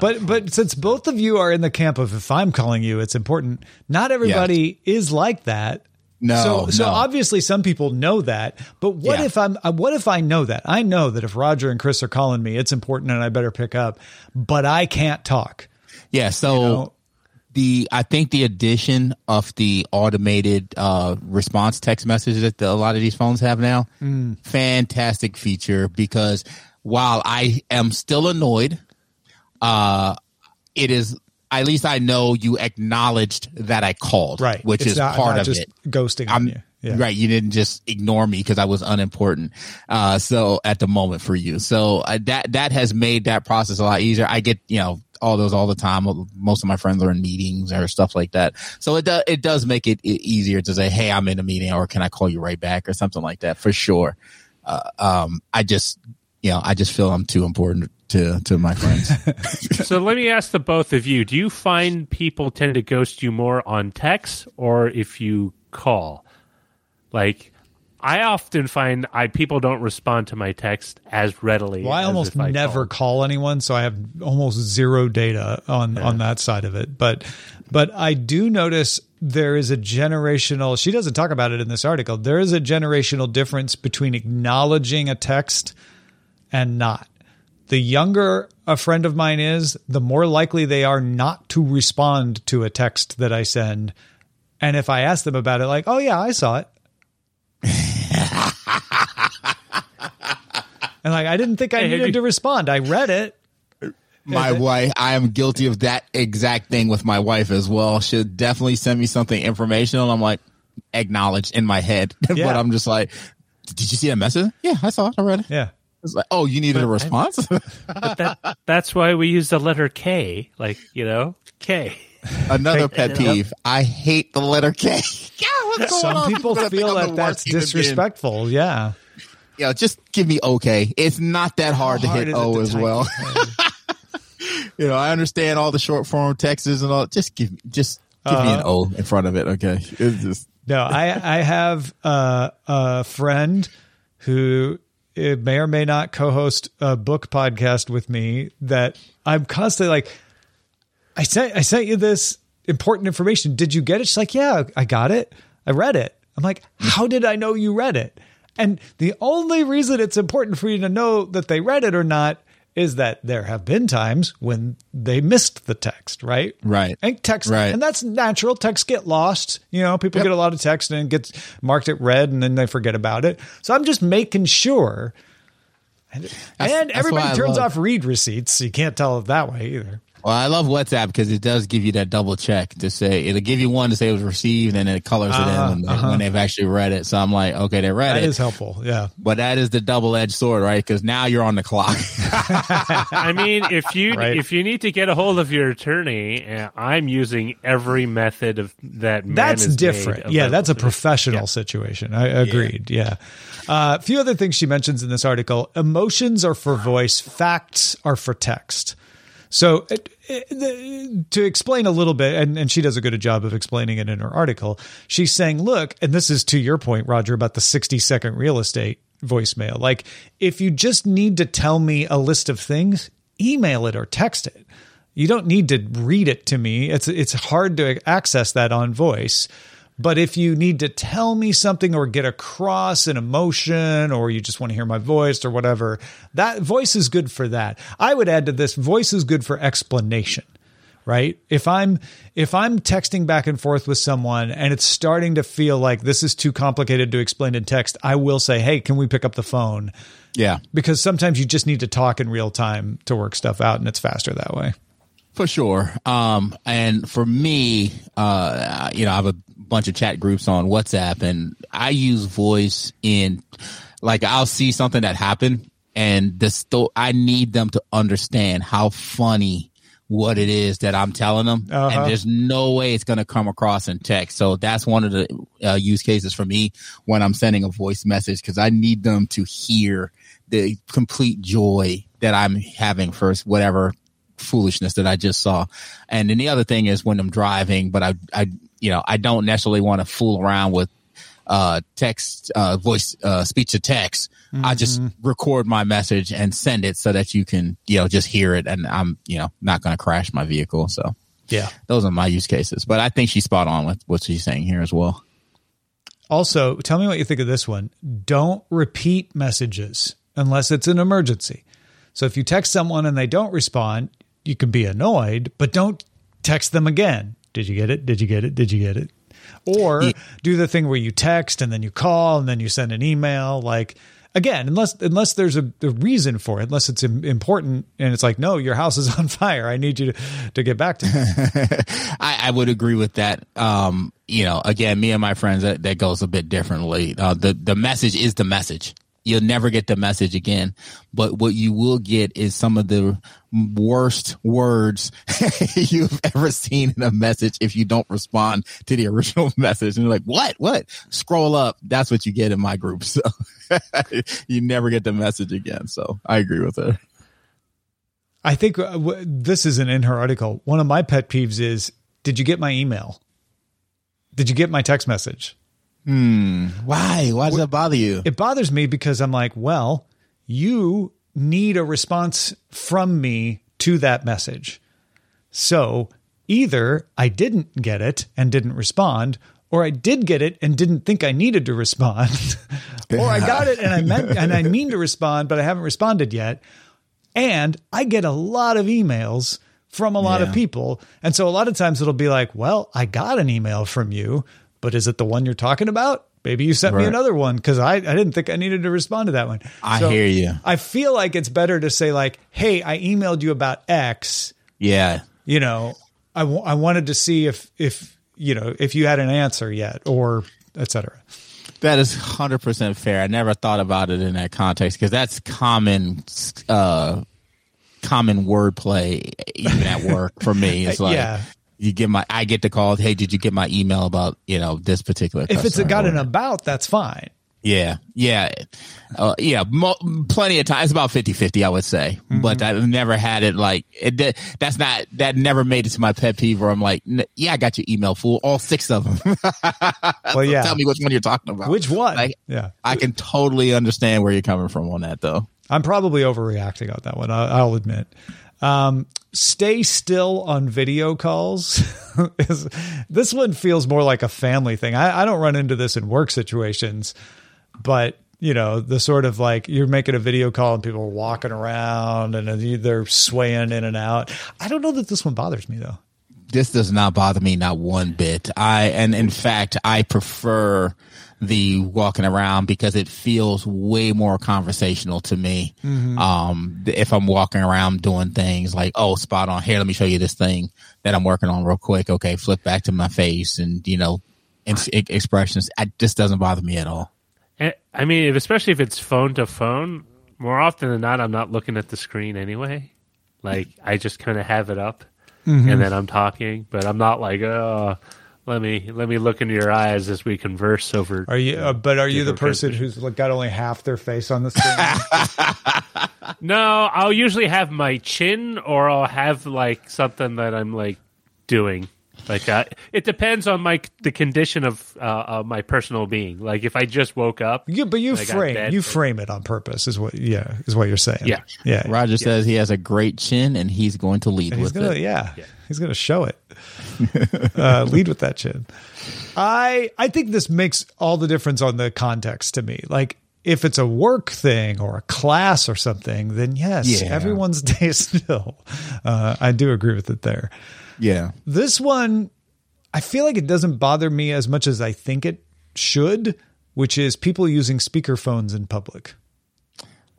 But but since both of you are in the camp of if I'm calling you, it's important. Not everybody is like that. No, So so no. obviously some people know that. But what Yeah. if I'm uh, what if I know that? I know that if Roger and Chris are calling me, it's important and I better pick up. But I can't talk. Yeah. So know? the I think the addition of the automated uh, response text messages that the, a lot of these phones have now, Mm. fantastic feature because while I am still annoyed, uh, it is at least I know you acknowledged that I called, Right. Which It's is not- part not of just it. ghosting I'm you. Yeah. right. You didn't just ignore me because I was unimportant. Uh, so at the moment for you, so uh, that that has made that process a lot easier. I get you know all those all the time. Most of my friends are in meetings or stuff like that. So it does it does make it e- easier to say, hey, I'm in a meeting, or can I call you right back, or something like that for sure. Uh, um, I just you know I just feel I'm too important to to my friends. <laughs> so let me ask the both of you: Do you find people tend to ghost you more on text or if you call? Like, I often find I people don't respond to my text as readily. Well, I as almost if I never called. call anyone, so I have almost zero data on on that side of it. But but I do notice there is a generational. She doesn't talk about it in this article. There is a generational difference between acknowledging a text and not. The younger a friend of mine is, the more likely they are not to respond to a text that I send. And if I ask them about it, like, oh yeah, I saw it. <laughs> and like I didn't think I Hey, needed to respond. I read it. my wife, I am guilty of that exact thing with my wife as well. She'll definitely send me something informational. I'm like, acknowledged in my head, <laughs> Yeah. but I'm just like, Did you see that message? Yeah, I saw it. I read it. Yeah. It's like, oh, you needed a response. <laughs> But that that's why we use the letter K, like you know, K. Another pet peeve. I hate the letter K. <laughs> yeah, what's going Some on? people gonna feel I'm that that's worst human being. disrespectful. Yeah. Yeah, just give me okay. It's not that hard to hit O as well. <laughs> you know, I understand all the short form texts and all. Just give, me, just give me an Uh-huh. O in front of it. Okay, it's just No, I I have uh, a friend who uh, may or may not co-host a book podcast with me. That I'm constantly like, I sent I sent you this important information. Did you get it? She's like, Yeah, I got it. I read it. I'm like, How did I know you read it? And the only reason it's important for you to know that they read it or not is that there have been times when they missed the text, right? Right. And text, Right. and that's natural. Texts get lost. You know, people get a lot of text and it gets marked at red and then they forget about it. So I'm just making sure. And, and that's everybody turns off read receipts. So you can't tell it that way either. Well, I love WhatsApp because it does give you that double check to say it'll give you one to say it was received, and then it colors Uh-huh, it in when, they, uh-huh. when they've actually read it. So I'm like, okay, they read That it, is helpful. Yeah. but that is the double edged sword, right? Because now you're on the clock. <laughs> <laughs> I mean, if you Right. if you need to get a hold of your attorney, uh, I'm using every method of that. That's different. Yeah, that's a available. professional situation. I agreed. Yeah. Uh, a few other things she mentions in this article emotions are for voice, facts are for text. So, to explain a little bit, and, and she does a good job of explaining it in her article, she's saying, look, and this is to your point, Roger, about the 60 second real estate voicemail. Like, if you just need to tell me a list of things, email it or text it. You don't need to read it to me. It's it's hard to access that on voice. But if you need to tell me something or get across an emotion or you just want to hear my voice or whatever, that voice is good for that. I would add to this voice is good for explanation. Right? If I'm if I'm texting back and forth with someone and it's starting to feel like this is too complicated to explain in text, I will say, "Hey, can we pick up the phone?" yeah, Because sometimes you just need to talk in real time to work stuff out and it's faster that way. For sure. Um, and for me, uh, you know, I have a bunch of chat groups on WhatsApp and I use voice in like I'll see something that happened and the sto- I need them to understand how funny what it is that I'm telling them. Uh-huh. And there's no way it's going to come across in text. So that's one of the uh, use cases for me when I'm sending a voice message because I need them to hear the complete joy that I'm having for whatever foolishness that I just saw. And then the other thing is when I'm driving, but I, I, you know, I don't necessarily want to fool around with uh text uh voice uh speech to text i just record my message and send it so that you can you know just hear it and i'm you know not going to crash my vehicle so Yeah. those are my use cases but i think she's spot on with what she's saying here as well Also, tell me what you think of this one. Don't repeat messages unless it's an emergency. So if you text someone and they don't respond, you can be annoyed, but don't text them again. Did you get it? Did you get it? Did you get it? Or do the thing where you text and then you call and then you send an email. Like again, unless unless there's a, a reason for it, unless it's important and it's like, no, your house is <laughs> on fire. I need you to, to get back to me. <laughs> I, I would agree with that. Um, you know, again, me and my friends, that, that goes a bit differently. Uh, the, the message is the message. You'll never get the message again. But what you will get is some of the worst words <laughs> you've ever seen in a message if you don't respond to the original <laughs> message. And you're like, what? What? Scroll up. That's what you get in my group. <laughs> So you never get the message again. So I agree with her. I think uh, w- this isn't in her article. One of my pet peeves is Did you get my email? Did you get my text message? Hmm. Why? Why does that bother you? It bothers me because I'm like, well, you need a response from me to that message. So either I didn't get it and didn't respond, or I did get it and didn't think I needed to respond, <laughs> or I got it and I meant and I mean to <laughs> respond, but I haven't responded yet. And I get a lot of emails from a lot of people. And so a lot of times it'll be like, well, I got an email from you, but is it the one you're talking about? Maybe you sent me another one because I, I didn't think I needed to respond to that one. I hear you. I feel like it's better to say like, "Hey, I emailed you about X. Yeah. You know, I, w- I wanted to see if if you know if you had an answer yet, or etc." That is hundred percent fair. I never thought about it in that context because that's common, uh, common wordplay even at work for me. It's <laughs> like Yeah. You get my, I get the call. Hey, did you get my email about you know this particular? If it's a customer?" got an about, that's fine. yeah, yeah, uh, yeah. Mo- plenty of times. It's about 50-50, I would say. Mm-hmm. But I've never had it like it. did- That's not that never made it to my pet peeve. Where I'm like, "N- yeah, I got your email, fool. All six of them. <laughs> Well, yeah. Tell me which one you're talking about. Which one? Like, yeah. I can totally understand where you're coming from on that, though. I'm probably overreacting on that one. I- I'll admit. Um, stay still on video calls. <laughs> is- this one feels more like a family thing. I, I don't run into this in work situations, but you know, the sort of like you're making a video call and people are walking around and they're swaying in and out. I don't know that this one bothers me though. This does not bother me not one bit. I and in fact, I prefer the walking around because it feels way more conversational to me. Um, if I'm walking around doing things like, oh, spot on here, let me show you this thing that I'm working on real quick. Okay, flip back to my face and you know, ex- expressions. I, just doesn't bother me at all. Eh, I mean, if, especially if it's phone to phone, more often than not, I'm not looking at the screen anyway. Like I just kind of have it up, and then I'm talking, but I'm not like, oh, let me let me look into your eyes as we converse over. Are you? Uh, but are you the person kinds who's like got only half their face on the screen? <laughs> No, I'll usually have my chin, or I'll have like something that I'm like doing. Like uh, it depends on my the condition of uh, uh, my personal being. Like if I just woke up, you, but you frame bad you frame it on purpose. Is what? Yeah, is what you're saying. Yeah. yeah. Roger says he has a great chin and he's going to lead He's with gonna, it. yeah, he's gonna show it. uh, lead with that chin. I I think this makes all the difference on the context to me. Like if it's a work thing or a class or something, then yes, Yeah. <laughs> day is still. Uh, I do agree with it there. Yeah. This one, I feel like it doesn't bother me as much as I think it should, which is people using speakerphones in public.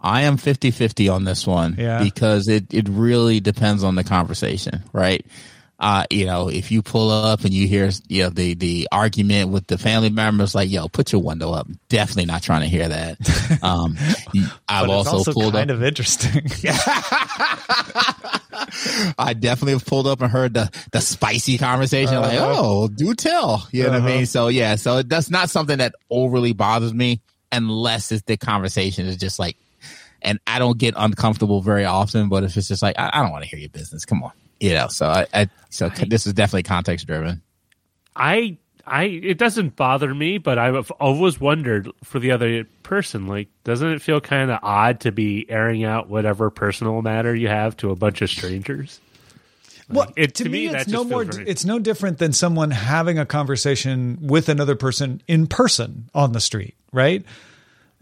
I am 50 50 on this one Yeah. because it, it really depends on the conversation, right? Uh, you know, if you pull up and you hear, you know, the, the argument with the family members, like, yo, put your window up. Definitely not trying to hear that. <laughs> Um, I've also, also pulled kind up. of interesting. <laughs> <laughs> I definitely have pulled up and heard the, the spicy conversation. Like, Uh-huh. oh, do tell. You know what I mean? So yeah, so that's not something that overly bothers me unless it's the conversation is just like, and I don't get uncomfortable very often, but if it's just like, I, I don't want to hear your business. Come on. You know, so I, I so this is definitely context driven. I I it doesn't bother me, but I've always wondered for the other person, like, doesn't it feel kind of odd to be airing out whatever personal matter you have to a bunch of strangers? Well, it- to, to me, me, it's no more. very- It's no different than someone having a conversation with another person in person on the street, right?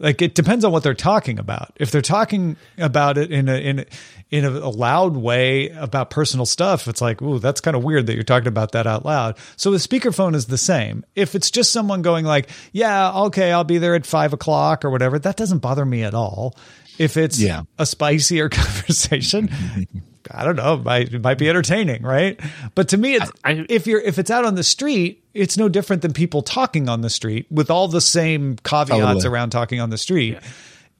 Like it depends on what they're talking about. If they're talking about it in a in a, in a loud way about personal stuff, it's like, ooh, that's kind of weird that you're talking about that out loud. So with speakerphone is the same. If it's just someone going like, yeah, okay, I'll be there at five o'clock or whatever, that doesn't bother me at all. If it's Yeah. a spicier <laughs> conversation, I don't know, it might, it might be entertaining, right? But to me, it's I- if you're if it's out on the street, it's no different than people talking on the street with all the same caveats Totally. around talking on the street.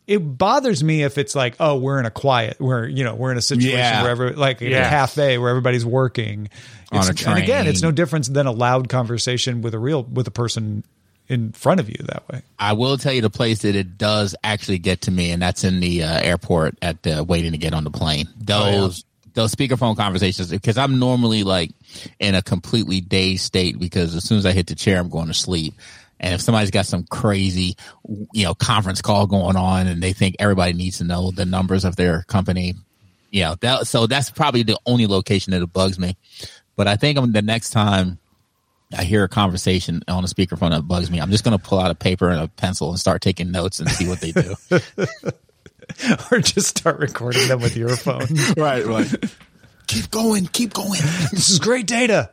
It bothers me if it's like, oh, we're in a quiet, we're you know, we're in a situation Yeah. where every, like in a cafe where everybody's working. On It's- a And again, it's no different than a loud conversation with a real with a person in front of you that way. I will tell you the place that it does actually get to me, and that's in the uh, airport at the waiting to get on the plane. Those those speakerphone conversations, because I'm normally like in a completely dazed state because as soon as I hit the chair, I'm going to sleep. And if somebody's got some crazy, you know, conference call going on, and they think everybody needs to know the numbers of their company, you know, that so that's probably the only location that it bugs me. But I think I'm the next time I hear a conversation on a speakerphone that bugs me, I'm just going to pull out a paper and a pencil and start taking notes and see what they do. <laughs> <laughs> or just start recording them with your phone. <laughs> right, right. keep going, keep going. this is great data.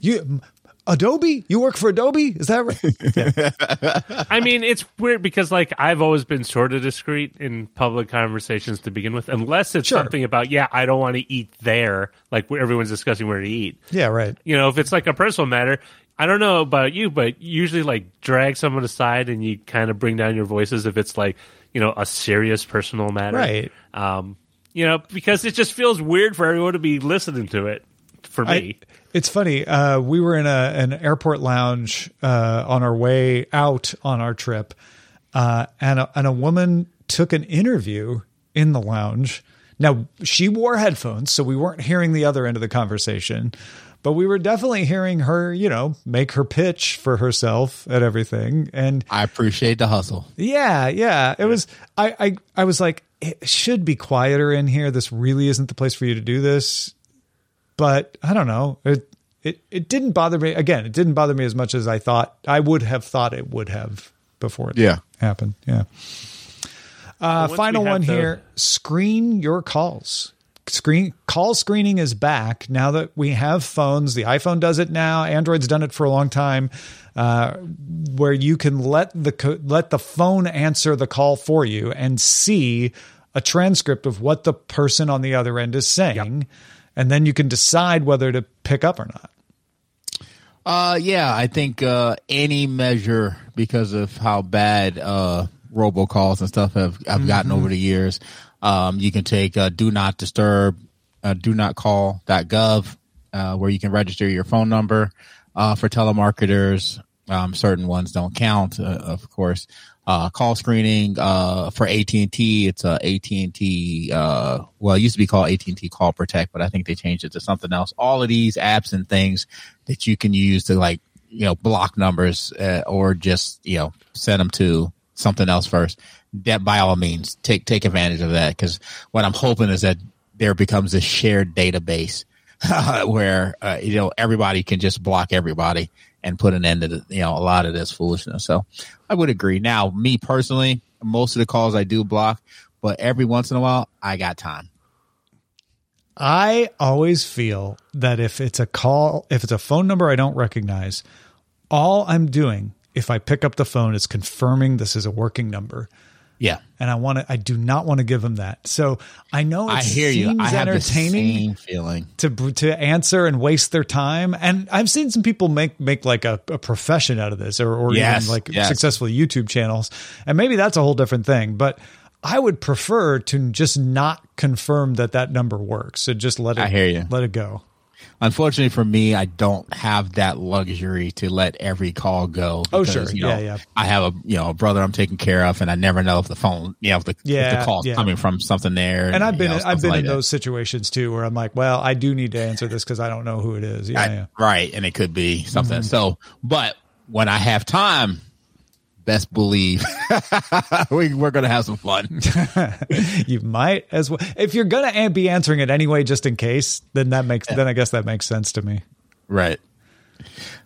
You Adobe? You work for Adobe? Is that right? I mean, it's weird because like I've always been sort of discreet in public conversations to begin with, unless it's Sure. something about yeah, I don't want to eat there, like where everyone's discussing where to eat. yeah, right. You know, if it's like a personal matter, I don't know about you, but usually like drag someone aside and you kind of bring down your voices if it's like you know a serious personal matter, Right. Um, you know, because it just feels weird for everyone to be listening to it. For me, I, it's funny. Uh, we were in a an airport lounge uh, on our way out on our trip, uh, and a, and a woman took an interview in the lounge. Now she wore headphones, so we weren't hearing the other end of the conversation, but we were definitely hearing her, you know, make her pitch for herself and everything. And I appreciate the hustle. yeah, yeah. It was I, I I was like, it should be quieter in here. This really isn't the place for you to do this. But I don't know. It it it didn't bother me. Again, it didn't bother me as much as I thought I would have thought it would have before it Yeah. happened. Yeah. Uh, once final one the- here. Screen your calls. Screen call screening is back now that we have phones. The iPhone does it now. Android's done it for a long time, uh, where you can let the co- let the phone answer the call for you and see a transcript of what the person on the other end is saying, and then you can decide whether to pick up or not. Uh, yeah, I think uh, any measure because of how bad uh, robocalls and stuff have have gotten over the years. Um, you can take uh, do not disturb, uh, do not call.gov, uh, where you can register your phone number uh, for telemarketers. Um, certain ones don't count, uh, of course. Uh, call screening uh, for AT and T. It's uh, AT and T. Well, it used to be called AT and T Call Protect, but I think they changed it to something else. All of these apps and things that you can use to like you know block numbers or just you know send them to something else first. That by all means take take advantage of that because what I'm hoping is that there becomes a shared database <laughs> where uh, you know everybody can just block everybody and put an end to the, you know a lot of this foolishness. So I would agree. Now, me personally, most of the calls I do block, but every once in a while I got time. I always feel that if it's a call, if it's a phone number I don't recognize, all I'm doing if I pick up the phone is confirming this is a working number. Yeah. And I want to, I do not want to give them that. So I know it I hear you. I have the entertaining same feeling. to to answer and waste their time. And I've seen some people make make like a, a profession out of this, or or Yes, even like yes. successful YouTube channels. And maybe that's a whole different thing. But I would prefer to just not confirm that that number works. So just let it. I hear you. Let it go. Unfortunately for me, I don't have that luxury to let every call go. Oh, sure. You know, Yeah, yeah. I have a you know a brother I'm taking care of, and I never know if the phone, you know, if the, if Yeah, the call's yeah. coming from something there. And I've you been know, I've been like in that. those situations too, where I'm like, well, I do need to answer this because I don't know who it is. Yeah, I- yeah. right, and it could be something. Mm-hmm. So, but when I have time, best believe <laughs> we, we're gonna have some fun. <laughs> you might as well. If you're gonna be answering it anyway, just in case, then that makes then I guess that makes sense to me. right.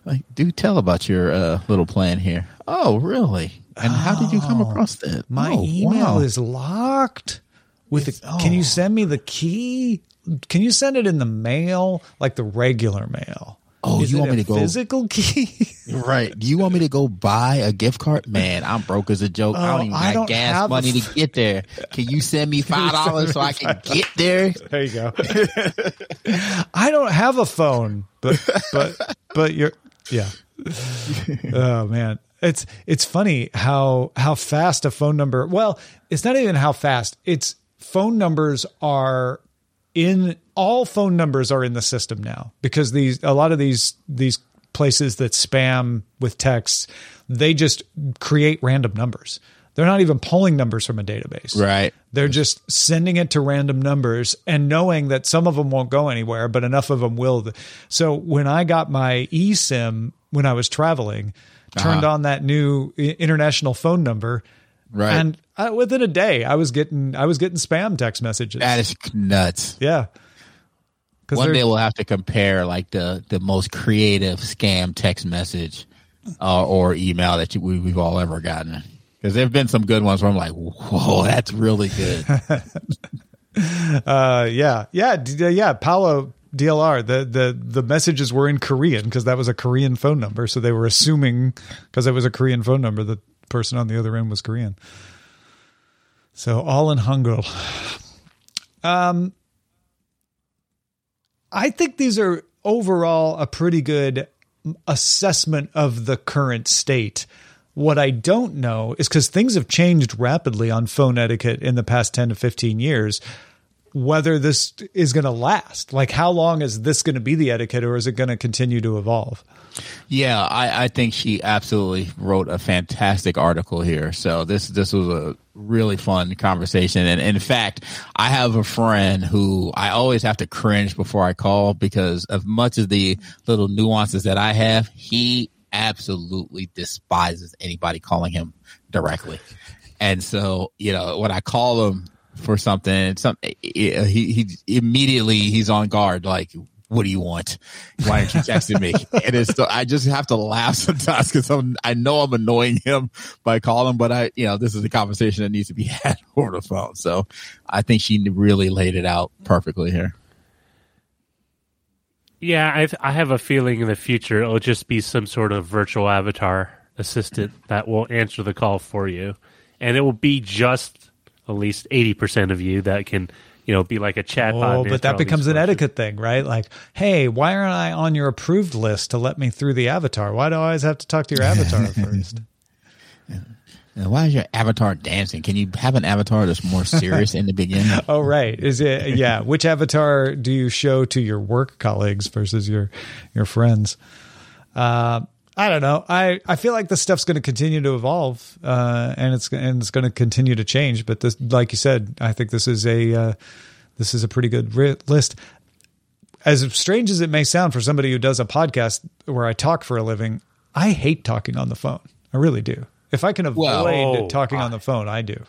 Like, do tell about your uh, little plan here. Oh, really? And how did you come across that? My Oh, email wow. is locked. With It's- the, can you oh. send me the key? Can you send it in the mail, like the regular mail? Oh, Is you want me to go- physical <laughs> key? Right. Do you want me to go buy a gift card? Man, I'm broke as a joke. I Oh, don't even I don't gas have money f- to get there. Can you send me <laughs> five dollars so I can get there? <laughs> there you go. I don't have a phone, but but but you're yeah. oh man, it's it's funny how how fast a phone number. Well, it's not even how fast. It's phone numbers are in all phone numbers are in the system now because these a lot of these these places that spam with texts they just create random numbers. They're not even pulling numbers from a database. Right. They're just sending it to random numbers and knowing that some of them won't go anywhere, but enough of them will. So when I got my eSIM when I was traveling, turned Uh-huh. on that new international phone number, Right. and uh, within a day, I was getting I was getting spam text messages. That is nuts. Yeah. One day we'll have to compare like the the most creative scam text message uh, or email that you, we, we've all ever gotten. Because there've been some good ones where I'm like, whoa, that's really good. <laughs> Uh, yeah, yeah, d- yeah. Paolo DLR. The the the messages were in Korean because that was a Korean phone number, so they were assuming because it was a Korean phone number, the person on the other end was Korean. So all in Hangul. <sighs> Um, I think these are overall a pretty good assessment of the current state. What I don't know is because things have changed rapidly on phone etiquette in the past 10 to 15 years, whether this is going to last. Like, how long is this going to be the etiquette or is it going to continue to evolve? Yeah, I, I think she absolutely wrote a fantastic article here. So this this was a really fun conversation. And in fact, I have a friend who I always have to cringe before I call because of much of the little nuances that I have, he absolutely despises anybody calling him directly. And so, you know, when I call him for something, some eh, eh, he, he immediately he's on guard like what do you want? Why aren't you texting me? <laughs> and it's, I just have to laugh <laughs> sometimes because I know I'm annoying him by calling, but I, you know, this is a conversation that needs to be <laughs> had over the phone. So I think she really laid it out perfectly here. Yeah, I I have a feeling in the future it'll just be some sort of virtual avatar assistant that will answer the call for you, and it will be just at least eighty percent of you that can you know, be like a chat. Oh, but that becomes an etiquette thing, right? Like, hey, why aren't I on your approved list to let me through the avatar? Why do I always have to talk to your avatar <laughs> first? Why is your avatar dancing? Can you have an avatar that's more serious in the beginning? <laughs> Oh, right. Is it? Yeah. Which avatar do you show to your work colleagues versus your your friends? Uh, I don't know. I, I feel like this stuff's going to continue to evolve, uh, and it's and it's going to continue to change. But this, like you said, I think this is a uh, this is a pretty good ri- list. As strange as it may sound for somebody who does a podcast where I talk for a living, I hate talking on the phone. I really do. If I can avoid Well, talking on the phone, I do.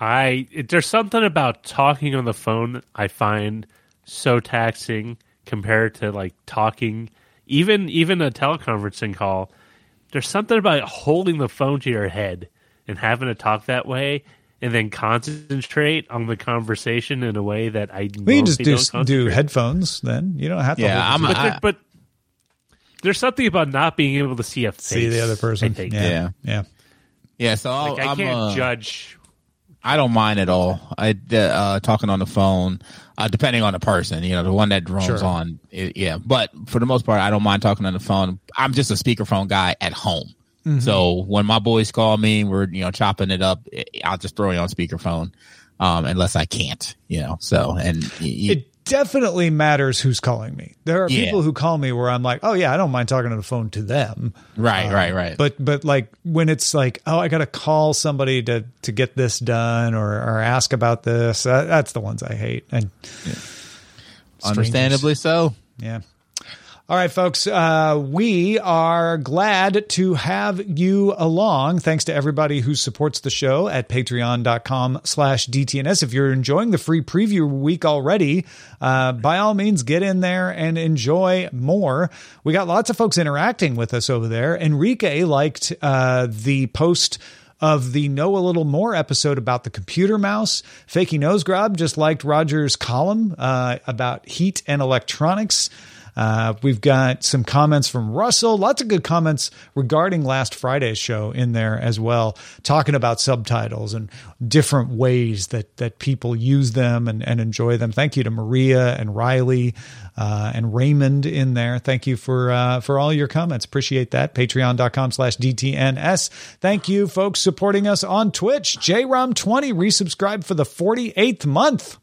I it, there's something about talking on the phone I find so taxing compared to like talking even even a teleconferencing call. There's something about holding the phone to your head and having to talk that way and then concentrate on the conversation in a way that I We can just do don't do headphones. Then you don't have to. Yeah, hold it I'm- but, there- but there's something about not being able to see a face. see the other person. Yeah, Yeah. yeah. Yeah, so Like, I I'm, can't uh, judge. I don't mind at all. I uh, talking on the phone, uh, depending on the person. You know, the one that drones Sure. on, it, yeah. But for the most part, I don't mind talking on the phone. I'm just a speakerphone guy at home. Mm-hmm. So when my boys call me, we're you know chopping it up. I'll just throw you on speakerphone, um, unless I can't. You know, so and y- y- It definitely matters who's calling me. There are Yeah. people who call me where I'm like, oh yeah, I don't mind talking on the phone to them. right, um, right, right. But but like when it's like, oh, I got to call somebody to to get this done or or ask about this. That, that's the ones I hate. And understandably so. Yeah. All right, folks. Uh, we are glad to have you along. Thanks to everybody who supports the show at patreon.com slash DTNS. If you're enjoying the free preview week already, uh, by all means, get in there and enjoy more. We got lots of folks interacting with us over there. Enrique liked uh, the post of the Know a Little More episode about the computer mouse. Fakey Nose Grab just liked Roger's column uh, about heat and electronics. Uh, we've got some comments from Russell, lots of good comments regarding last Friday's show in there as well, talking about subtitles and different ways that that people use them and, and enjoy them. Thank you to Maria and Riley uh, and Raymond in there. Thank you for uh, for all your comments. Appreciate that. Patreon.com slash DTNS. Thank you, folks, supporting us on Twitch. JROM20 resubscribed for the 48th month.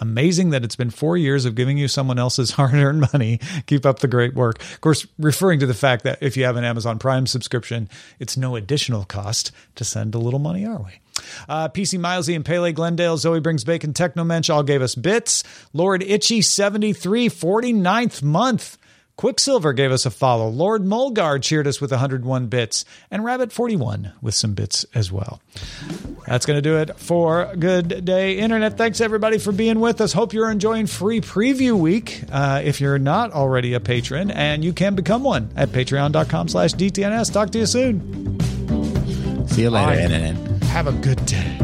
Amazing that it's been four years of giving you someone else's <laughs> hard earned money. Keep up the great work. Of course, referring to the fact that if you have an Amazon Prime subscription, it's no additional cost to send a little money our way. Uh, PC Milesy and Pele Glendale, Zoe Brings Bacon, Technomensch all gave us bits. Lord Itchy 73, 49th month. Quicksilver gave us a follow. Lord Mulgar cheered us with 101 bits. And Rabbit 41 with some bits as well. That's going to do it for Good Day Internet. Thanks everybody for being with us. Hope you're enjoying free preview week. Uh, if you're not already a patron, and you can become one at patreon.com slash DTNS. Talk to you soon. See you later, Bye. NNN. Have a good day.